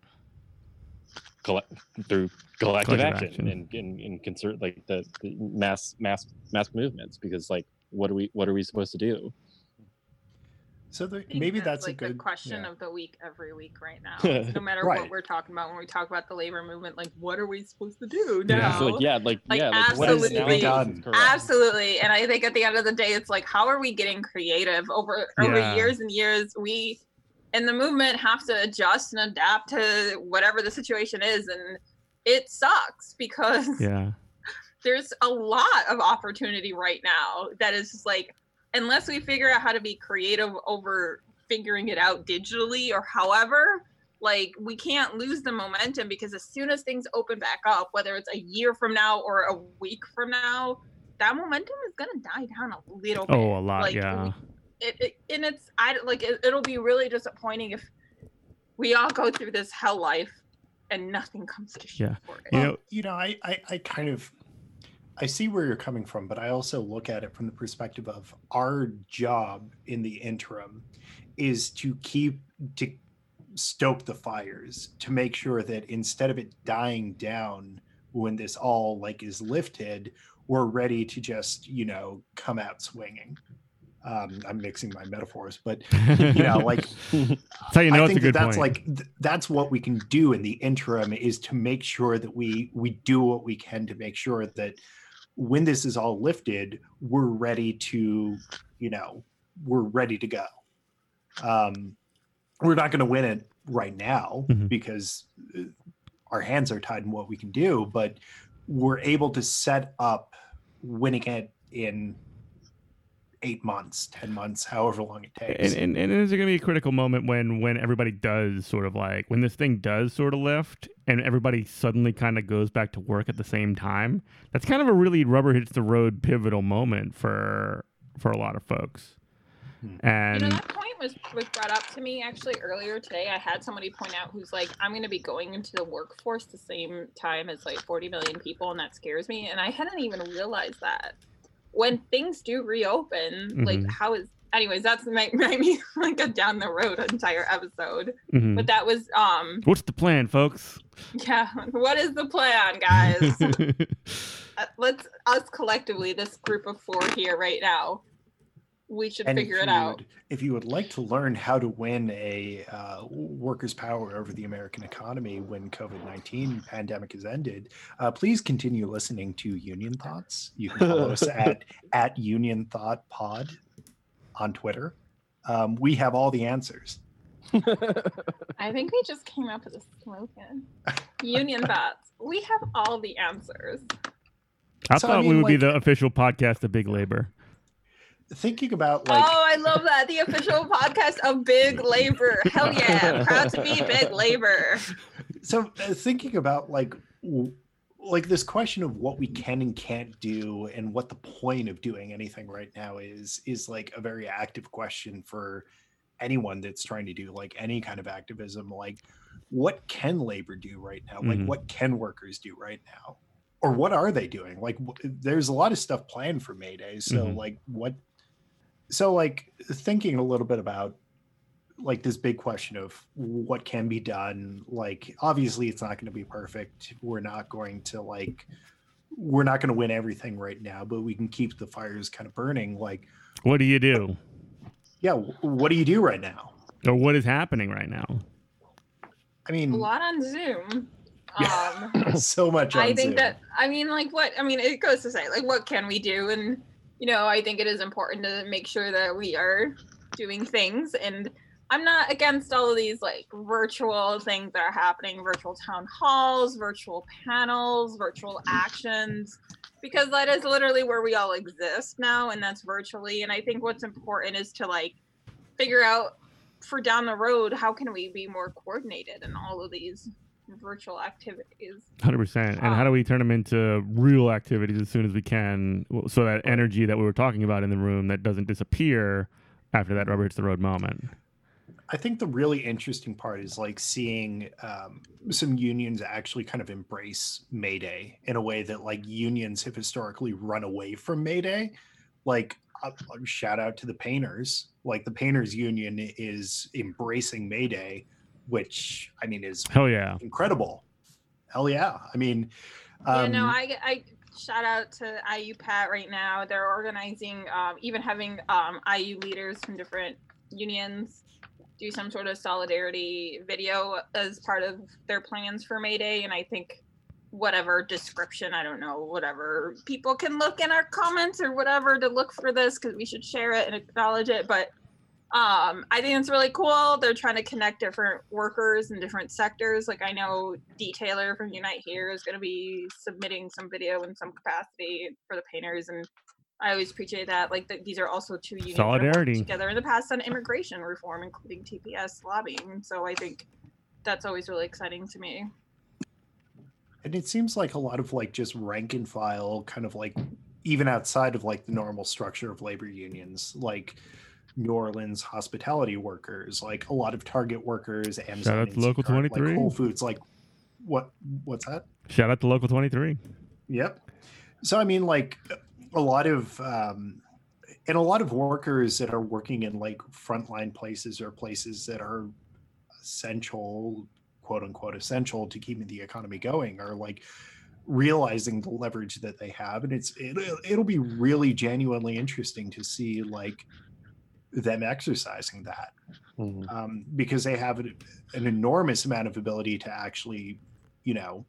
collect through collective, Collective action, action. and and, and concert like the, the mass mass mass movements because like what are we what are we supposed to do So there, I think maybe that's like a good the question yeah. of the week every week right now. No matter Right. what we're talking about when we talk about the labor movement, like what are we supposed to do Yeah. so like yeah like, Like, yeah like what is to absolutely. done? Absolutely. And I think at the end of the day, it's like, how are we getting creative over over Yeah. years and years? We in the movement have to adjust and adapt to whatever the situation is. And it sucks because Yeah. there's a lot of opportunity right now that is just like, unless we figure out how to be creative over figuring it out digitally or however, like we can't lose the momentum because as soon as things open back up, whether it's a year from now or a week from now, that momentum is gonna die down a little bit. Oh, a lot. Like, yeah. It, it and it's I like it, it'll be really disappointing if we all go through this hell life and nothing comes to show Yeah. for it. You Well, know- you know, I, I, I kind of, I see where you're coming from, but I also look at it from the perspective of our job in the interim is to keep to stoke the fires to make sure that instead of it dying down when this all like is lifted, we're ready to just you know come out swinging. Um, I'm mixing my metaphors, but you know, like That's you know I it's a think that that's point. like th- that's what we can do in the interim is to make sure that we we do what we can to make sure that when this is all lifted, we're ready to, you know, we're ready to go. Um, we're not going to win it right now Mhm. because uh, our hands are tied in what we can do, but we're able to set up winning it in eight months, ten months, however long it takes. and, and, and is there going to be a critical moment when when everybody does sort of like when this thing does sort of lift and everybody suddenly kind of goes back to work at the same time that's kind of a really rubber hits the road pivotal moment for for a lot of folks Hmm. and You know, that point was, was brought up to me actually earlier today. I had somebody point out who's like, I'm going to be going into the workforce the same time as like 40 million people, and that scares me. And I hadn't even realized that. When things do reopen, like, Mhm. how is. Anyways, that's might, might be like a down the road entire episode. Mhm. But that was, um, what's the plan folks yeah, what is the plan, guys? Uh, Let's, us collectively, this group of four here right now, we should And figure it out. would- if you would like to learn how to win a uh, workers' power over the American economy when COVID nineteen pandemic has ended, uh, please continue listening to Union Thoughts. You can follow us at at Union Thought Pod on Twitter. Um, we have all the answers. I think we just came up with a slogan. Union thoughts. We have all the answers. i So, I thought we mean, would be the official podcast of big labor Thinking about like oh, I love that. The official podcast of Big Labor. Hell yeah. Proud to be Big Labor. so uh, thinking about like w- like this question of what we can and can't do and what the point of doing anything right now is is like a very active question for anyone that's trying to do like any kind of activism like what can labor do right now like Mhm. what can workers do right now or what are they doing like wh- there's a lot of stuff planned for may day so Mhm. like what so like thinking a little bit about like this big question of what can be done like obviously it's not going to be perfect we're not going to like we're not going to win everything right now but we can keep the fires kind of burning like what do you do yeah what do you do right now or what is happening right now i mean A lot on Zoom. Yeah. Um so much on I think Zoom. that I mean like what I mean it goes to say like what can we do and you know I think it is important to make sure that we are doing things. And I'm not against all of these like virtual things that are happening virtual town halls virtual panels virtual actions because that is literally where we all exist now and that's virtually. And I think what's important is to like figure out for down the road how can we be more coordinated in all of these virtual activities. 100% and how do we turn them into real activities as soon as we can? So that energy that we were talking about in the room that doesn't disappear after that rubber hits the road moment. I think the really interesting part is like seeing um, some unions actually kind of embrace May Day in a way that like unions have historically run away from May Day. Like, uh, uh, shout out to the painters. Like, the painters union is embracing May Day, which I mean is hell yeah incredible. hell yeah. I mean, yeah, um, no, I, I shout out to IUPAT right now. They're organizing, um, even having um, IU leaders from different unions do some sort of solidarity video as part of their plans for May Day. And I think whatever description, I don't know, whatever people can look in our comments or whatever to look for this because we should share it and acknowledge it. But um, I think it's really cool. They're trying to connect different workers in different sectors. Like I know Detailer from Unite Here is going to be submitting some video in some capacity for the painters, and I always appreciate that. Like the, these are also two unions that have worked Solidarity. together in the past on immigration reform, including TPS lobbying. So I think that's always really exciting to me. and it seems like a lot of like just rank and file kind of like even outside of like the normal structure of labor unions like new orleans hospitality workers like a lot of target workers Amazon, out to Local Instacart, like 23. whole foods like what what's that Shout out to Local 23. Yep. So I mean, like a lot of um, and a lot of workers that are working in like frontline places or places that are essential, quote unquote, essential to keeping the economy going are like realizing the leverage that they have, and it's it, it'll be really genuinely interesting to see like them exercising that Mhm. um, because they have an, an enormous amount of ability to actually, you know,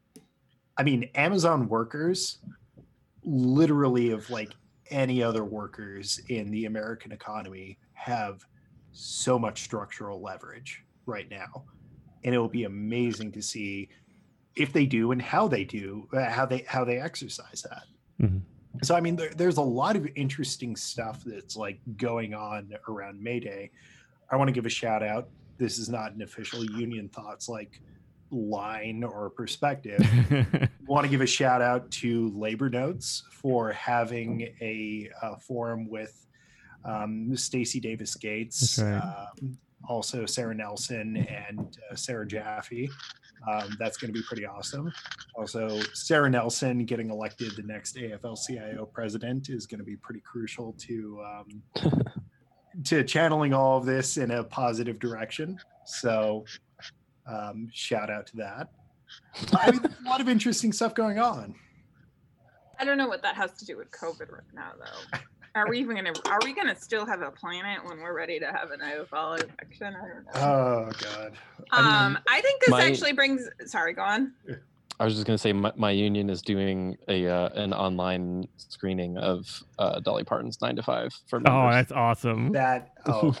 I mean, Amazon workers literally of like any other workers in the American economy have so much structural leverage right now. And it will be amazing to see if they do and how they do, uh, how they how they exercise that. Mhm. So I mean, there, there's a lot of interesting stuff that's like going on around May Day. I want to give a shout out. This is not an official union thoughts like line or perspective. want to give a shout out to Labor Notes for having a, uh forum with um, Stacy Davis Gates, right. um, also Sara Nelson and uh, Sarah Jaffe. Um, that's going to be pretty awesome. Also, Sara Nelson getting elected the next AFL-CIO president is going to be pretty crucial to um, to channeling all of this in a positive direction. So, um, shout out to that. I mean, there's a lot of interesting stuff going on. I don't know what that has to do with COVID right now, though. Are we even gonna? Are we gonna still have a planet when we're ready to have an AFL election? I don't know. Oh God. I mean, um, I think this my- actually brings. Sorry, go on. I was just gonna say my, my union is doing a uh, an online screening of uh, Dolly Parton's Nine to Five for Members. oh, that's awesome. that oh,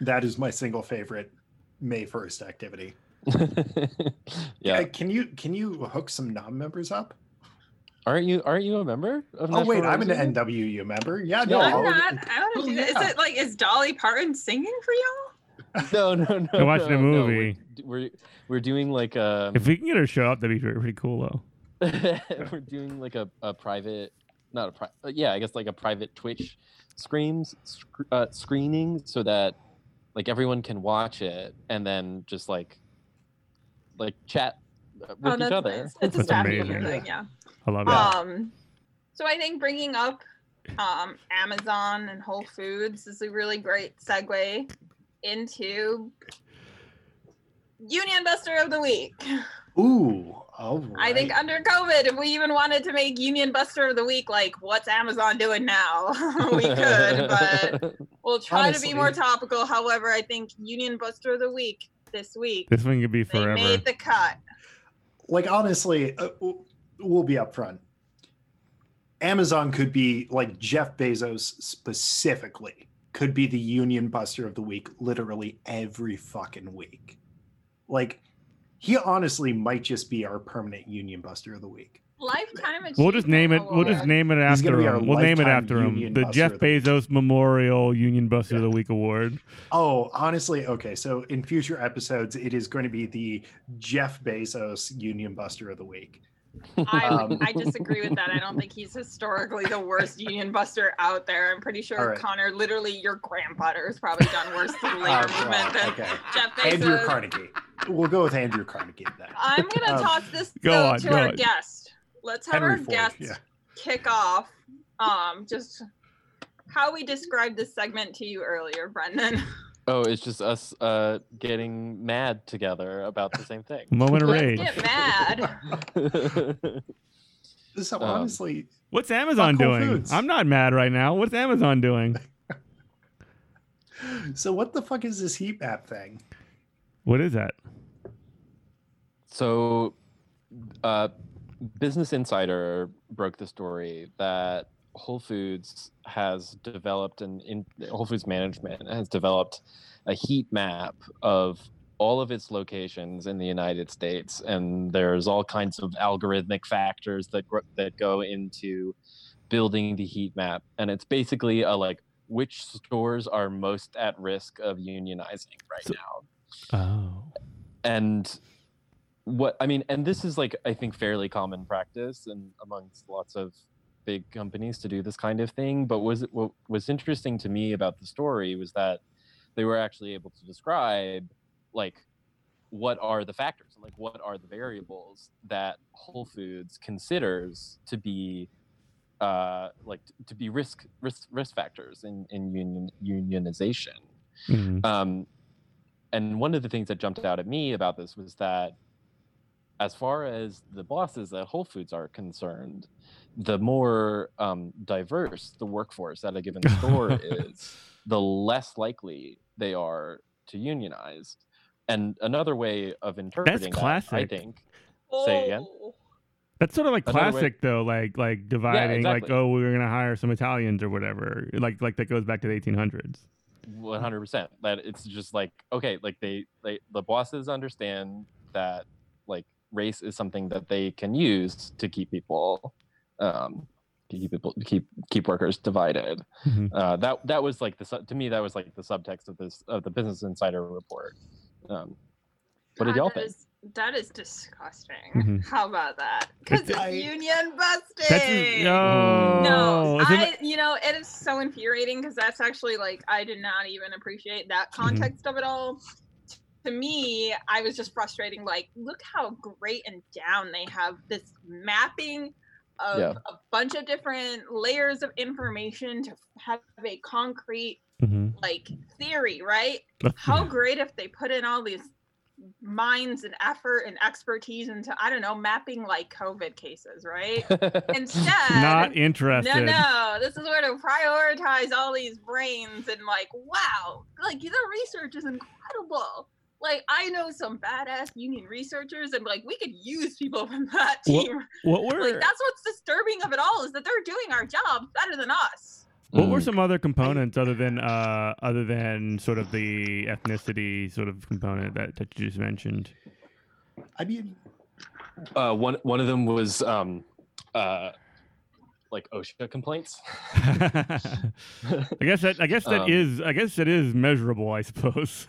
that is my single favorite May first activity. yeah. Uh, can you can you hook some non-members up? Aren't you aren't you a member of Oh wait, National I'm an NWU member. Yeah, no, Yeah. I'm I'll- not. I want to Oh, do that. Is yeah. it like is Dolly Parton singing for y'all? No, no, no. They're watching a no, no, movie. We're, we're we're doing like a If we can get her show up, that'd be pretty, pretty cool, though. we're doing like a, a private not a pri- uh, yeah i guess like a private twitch screams sc- uh, screening so that like everyone can watch it and then just like like chat with oh, each that's other nice. It's a That's staff amazing. union thing, yeah. I love it. Um, so I think bringing up um, Amazon and Whole Foods is a really great segue into Union Buster of the Week. Ooh, all right. I think under COVID, if we even wanted to make Union Buster of the Week, like what's Amazon doing now, we could, but we'll try to be more topical. However, I think Union Buster of the Week this week, this one could be forever. they forever. made the cut. Like honestly, uh, we'll be upfront. Amazon could be like Jeff Bezos specifically could be the union buster of the week literally every fucking week. Like he honestly might just be our permanent union buster of the week. Lifetime achievement. We'll just name it. We'll just name it after him. We'll name it after him. The Jeff of the Week. Bezos Memorial Union Buster of the Week Award. Oh, honestly, okay. So in future episodes, it is going to be the Jeff Bezos Union Buster of the Week. I, Um, I disagree with that. I don't think he's historically the worst union buster out there. I'm pretty sure All right. Connor, literally your grandfather has probably done worse to the labor Uh, movement than okay. Jeff Bezos. Andrew Carnegie. We'll go with Andrew Carnegie then. I'm gonna Um, toss this go though on, to go our on. guest. Let's have Henry our Ford. guest Yeah. kick off. Um, just how we described this segment to you earlier, Brendan. Oh, it's just us uh, getting mad together about the same thing. Moment of Let's rage. get mad. So Um, honestly, What's Amazon doing? Foods. I'm not mad right now. What's Amazon doing? so what the fuck is this heat map thing? What is that? so, uh, Business Insider broke the story that Whole Foods has developed and in Whole Foods management has developed a heat map of all of its locations in the United States, and there's all kinds of algorithmic factors that that go into building the heat map, and it's basically a like which stores are most at risk of unionizing right now Oh. and what i mean and this is like i think fairly common practice and amongst lots of big companies to do this kind of thing but was what was interesting to me about the story was that they were actually able to describe like what are the factors like what are the variables that whole foods considers to be uh like to be risk risk risk factors in in union unionization Mhm. um, and one of the things that jumped out at me about this was that, as far as the bosses at Whole Foods are concerned, the more um, diverse the workforce at a given store is, the less likely they are to unionize. And another way of interpreting that, I classic. think, Say again? Oh. That's sort of like Another way- classic though, like like dividing, like exactly. oh, we're gonna hire some Italians or whatever. Like like that goes back to the 1800s. one hundred percent. That it's just like okay, like they, they the bosses understand that like race is something that they can use to keep people, um, to keep people keep keep workers divided. Mhm. Uh, that that was like the to me that was like the subtext of this of the Business Insider report. Um, what did God, y'all think? is- that is disgusting. Mhm. How about that? Because It's- it's I- union busting. That's no, No, I, you know, it is so infuriating because that's actually like I did not even appreciate that Mm-hmm. context of it all. To me, I was just frustrating. Like, look how great and down they have this mapping of Yeah. a bunch of different layers of information to have a concrete Mhm. like theory, right? How great if they put in all these minds and effort and expertise into I don't know mapping like COVID cases, right? Instead, not interested. no, no, this is where to prioritize all these brains and like, wow, like the research is incredible. Like I know some badass union researchers, and like we could use people from that team. What were Like that's what's disturbing of it all is that they're doing our job better than us. what were Mm. some other components other than uh other than sort of the ethnicity sort of component that, that you just mentioned? I mean, Uh, one one of them was um, uh, like OSHA complaints. I guess that I guess that Um, is I guess it is measurable, I suppose.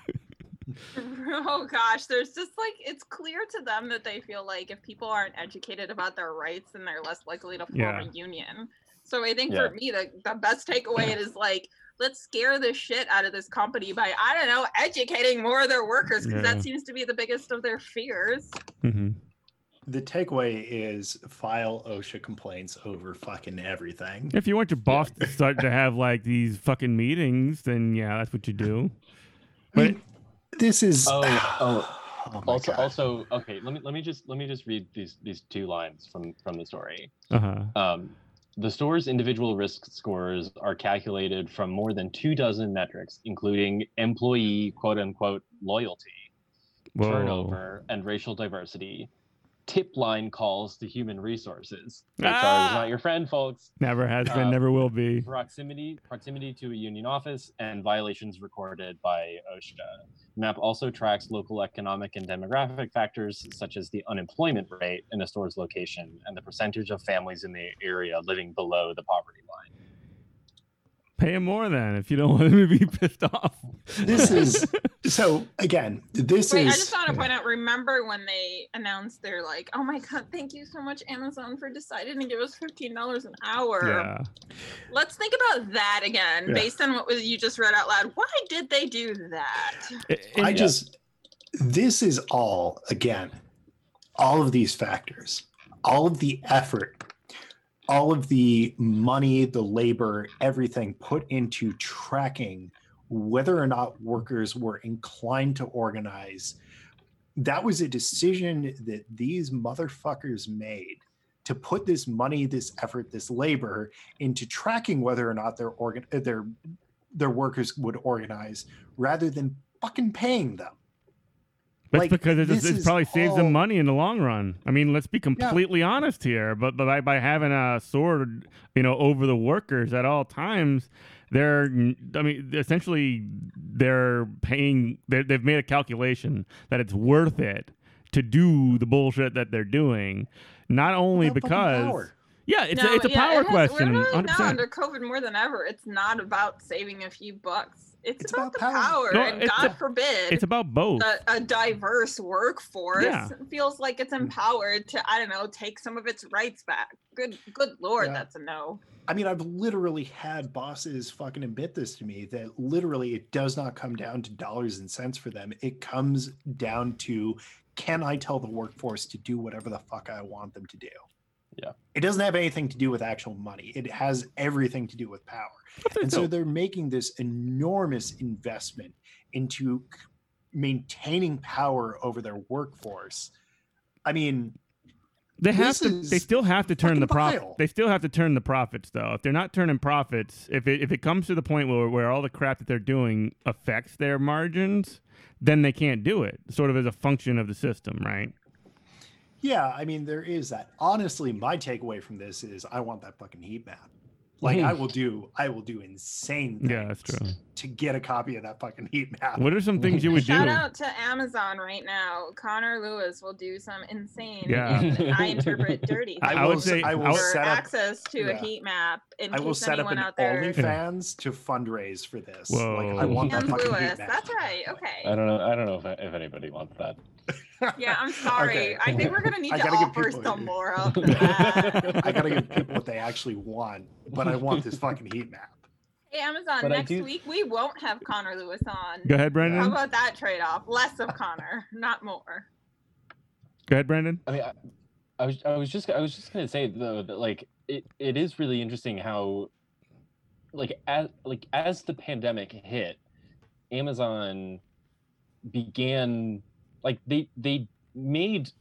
oh gosh, there's just like it's clear to them that they feel like if people aren't educated about their rights, then they're less likely to form Yeah. a union. So I think Yeah. for me, the, the best takeaway is like let's scare the shit out of this company by I don't know educating more of their workers because Yeah. that seems to be the biggest of their fears. Mhm. the takeaway is file OSHA complaints over fucking everything. If you want your boss to start to have like these fucking meetings, then yeah, that's what you do. I mean, this is Oh, oh. oh also God. also okay let me let me just let me just read these these two lines from from the story Uh huh. um, the store's individual risk scores are calculated from more than two dozen metrics including employee quote unquote loyalty Whoa. turnover and racial diversity tip line calls to human resources hr Ah! is not your friend folks Never has been, Uh, never will be. proximity proximity to a union office and violations recorded by OSHA. MAP also tracks local economic and demographic factors such as the unemployment rate in a store's location and the percentage of families in the area living below the poverty line. Pay him more then if you don't want him to be pissed off. this is so again. This Wait, I just want to point out. Remember when they announced they're like, "Oh my god, thank you so much, Amazon, for deciding to give us fifteen dollars an hour." yeah. Let's think about that again, Yeah. based on what was you just read out loud. Why did they do that? And- I just this is all again, all of these factors, all of the effort, all of the money, the labor, everything put into tracking whether or not workers were inclined to organize. That was a decision that these motherfuckers made to put this money, this effort, this labor into tracking whether or not their organ their their workers would organize rather than fucking paying them. That's Like, because it, this it is probably saves all- them money in the long run. I mean, let's be completely honest here. But, but by, by having a sword, you know, over the workers at all times, they're, I mean, essentially, they're paying. They're, they've made a calculation that it's worth it to do the bullshit that they're doing. Not only Without because, yeah, it's No, a, it's a yeah, power it has- question. We're really 100%. now under COVID more than ever. It's not about saving a few bucks. It's, It's about, about the power. power, No, and God a- forbid it's about both. a, a diverse workforce Yeah. feels like it's mm. empowered to I don't know take some of its rights back. Good, good lord, Yeah. that's a no. I mean, I've literally had bosses fucking admit this to me that literally it does not come down to dollars and cents for them. It comes down to can I tell the workforce to do whatever the fuck I want them to do? Yeah. It doesn't have anything to do with actual money. It has everything to do with power. And so they're making this enormous investment into maintaining power over their workforce. I mean, They have to. They still have to turn the profit. They still have to turn the profits, though. If they're not turning profits, if it if it comes to the point where where all the crap that they're doing affects their margins, then they can't do it. Sort of as a function of the system, right? Yeah, I mean, there is that. Honestly, my takeaway from this is I want that fucking heat map. Like I will do, I will do insane things Yeah, that's true. to get a copy of that fucking heat map. What are some things you would do? Shout out to Amazon right now. Connor Lewis will do some insane. Yeah. I interpret dirty. I- things I would s- say- I I will set up. access to a heat map in I will case set up an out there. OnlyFans to fundraise for this. Like I Whoa. want that fucking Lewis. heat map. That's right. Okay. I don't know. I don't know if, if anybody wants that. Yeah, I'm sorry. Okay. I think we're gonna need I to give offer people- some more of that. I gotta give people what they actually want, but I want this fucking heat map. Hey, Amazon, But next do- week we won't have Connor Lewis on. Go ahead, Brandon. How about that trade off? Less of Connor, not more. Go ahead, Brandon. I mean, I, I was I was just I was just gonna say though that like it, it is really interesting how like as like as the pandemic hit, Amazon began like they they made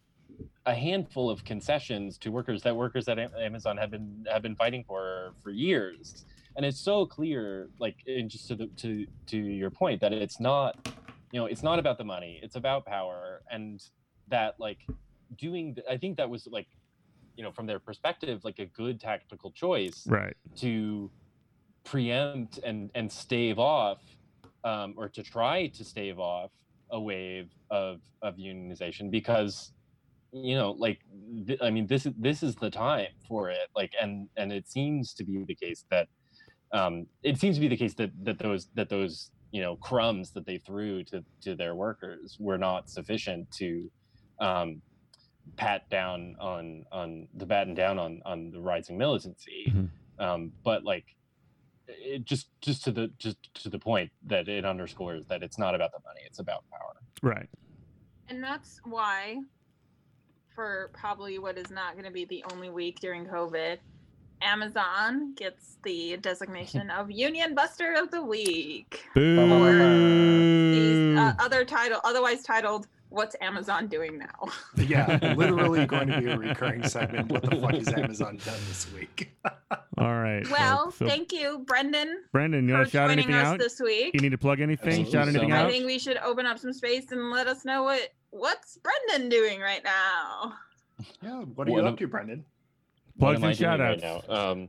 a handful of concessions to workers that workers at Amazon have been have been fighting for for years, and it's so clear like and just to the to to your point that it's not you know it's not about the money it's about power and that like doing i think that was like you know from their perspective like a good tactical choice Right. to preempt and and stave off um, or to try to stave off a wave of of unionization because you know like th- i mean this is this is the time for it like and and it seems to be the case that um it seems to be the case that that those that those you know crumbs that they threw to to their workers were not sufficient to um pat down on on the batten down on on the rising militancy Mhm. um but like it just just to the just to the point that it underscores that it's not about the money it's about power Right. And that's why, for probably what is not going to be the only week during COVID, Amazon gets the designation of Union Buster of the Week. Boo. The uh, other title, otherwise titled "What's Amazon Doing Now?" Yeah, literally going to be a recurring segment. What the fuck has Amazon done this week? All right. Well. So, thank you, Brendan, Brendan, you for want to shout anything out? this week. You need to plug anything? Absolutely. Shout So anything much. I think we should open up some space and let us know what what's Brendan doing right now. Yeah, what are What you am- up to, Brendan? what Plugs am I and doing shout right now um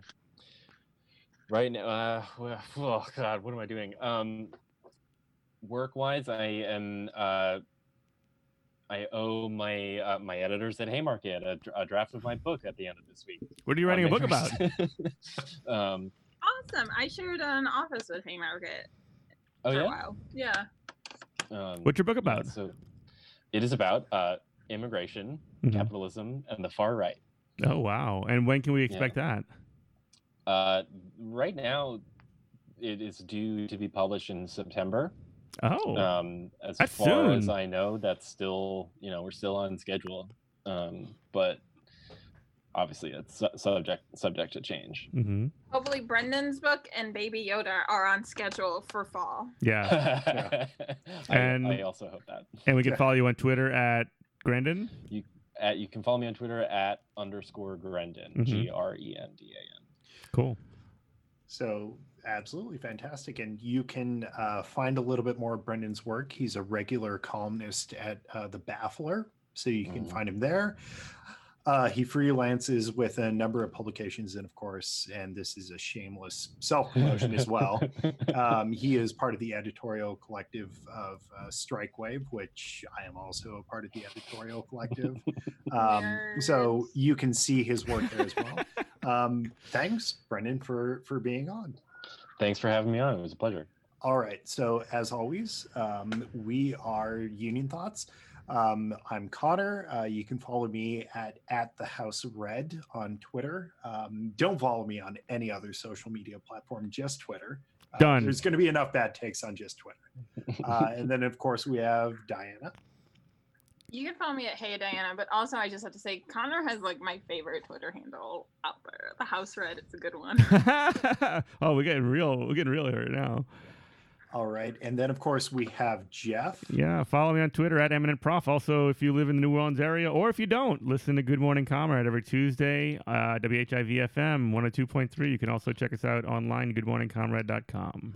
right now uh well, oh god what am i doing um work wise i am uh I owe my uh, my editors at Haymarket a, a draft of my book at the end of this week. What are you writing a book about? um, Awesome. I shared an office with Haymarket oh for a yeah. while. Yeah. Um, What's your book about? so it is about uh, immigration, Mhm. capitalism, and the far right. Oh wow! And when can we expect that? Uh, right now, it is due to be published in September. Oh, Um, as That's far as. I know, that's still you know we're still on schedule. Um, but obviously it's su- subject subject to change. Mm-hmm. Hopefully, Brendan's book and Baby Yoda are on schedule for fall. Yeah, I, And- I also hope that. and we can follow you on Twitter at Grendan. At, you can follow me on Twitter at underscore Grendan, Mhm. G R E N D A N. Cool. So absolutely fantastic, and you can uh, find a little bit more of Brendan's work. He's a regular columnist at uh, the Baffler, so you can Mhm. find him there. Uh, he freelances with a number of publications, and of course, and this is a shameless self promotion as well. Um, he is part of the editorial collective of uh, Strike Wave, which I am also a part of the editorial collective. Um, so you can see his work there as well. Um, thanks, Brendan, for for being on. Thanks for having me on. It was a pleasure. All right. So as always, um, we are Union Thoughts. Um, I'm Connor. Uh, you can follow me at at the House of Red on Twitter. Um, don't follow me on any other social media platform, just Twitter. Uh, Done. There's going to be enough bad takes on just Twitter. Uh, and then, of course, we have Diana. You can follow me at Hey Diana, but also I just have to say Connor has like my favorite Twitter handle out there. The House Red, it's a good one. oh, we're getting real. We're getting real here now. All right. And then, of course, we have Jeff. Yeah, follow me on Twitter at Eminent Prof. Also, if you live in the New Orleans area, or if you don't, listen to Good Morning Comrade every Tuesday, uh, WHIV FM 102.3. You can also check us out online, goodmorningcomrade.com.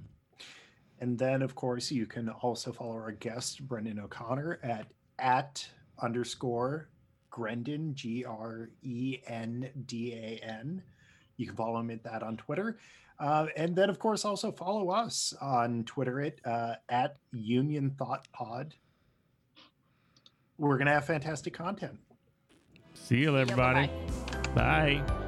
And then, of course, you can also follow our guest, Brendan O'Connor, at at underscore Grendan, G R E N D A N. You can follow him at that on Twitter. Uh, and then, of course, also follow us on Twitter at, uh, at Union Thought Pod. We're going to have fantastic content. See you, Yeah, everybody. bye-bye. Bye.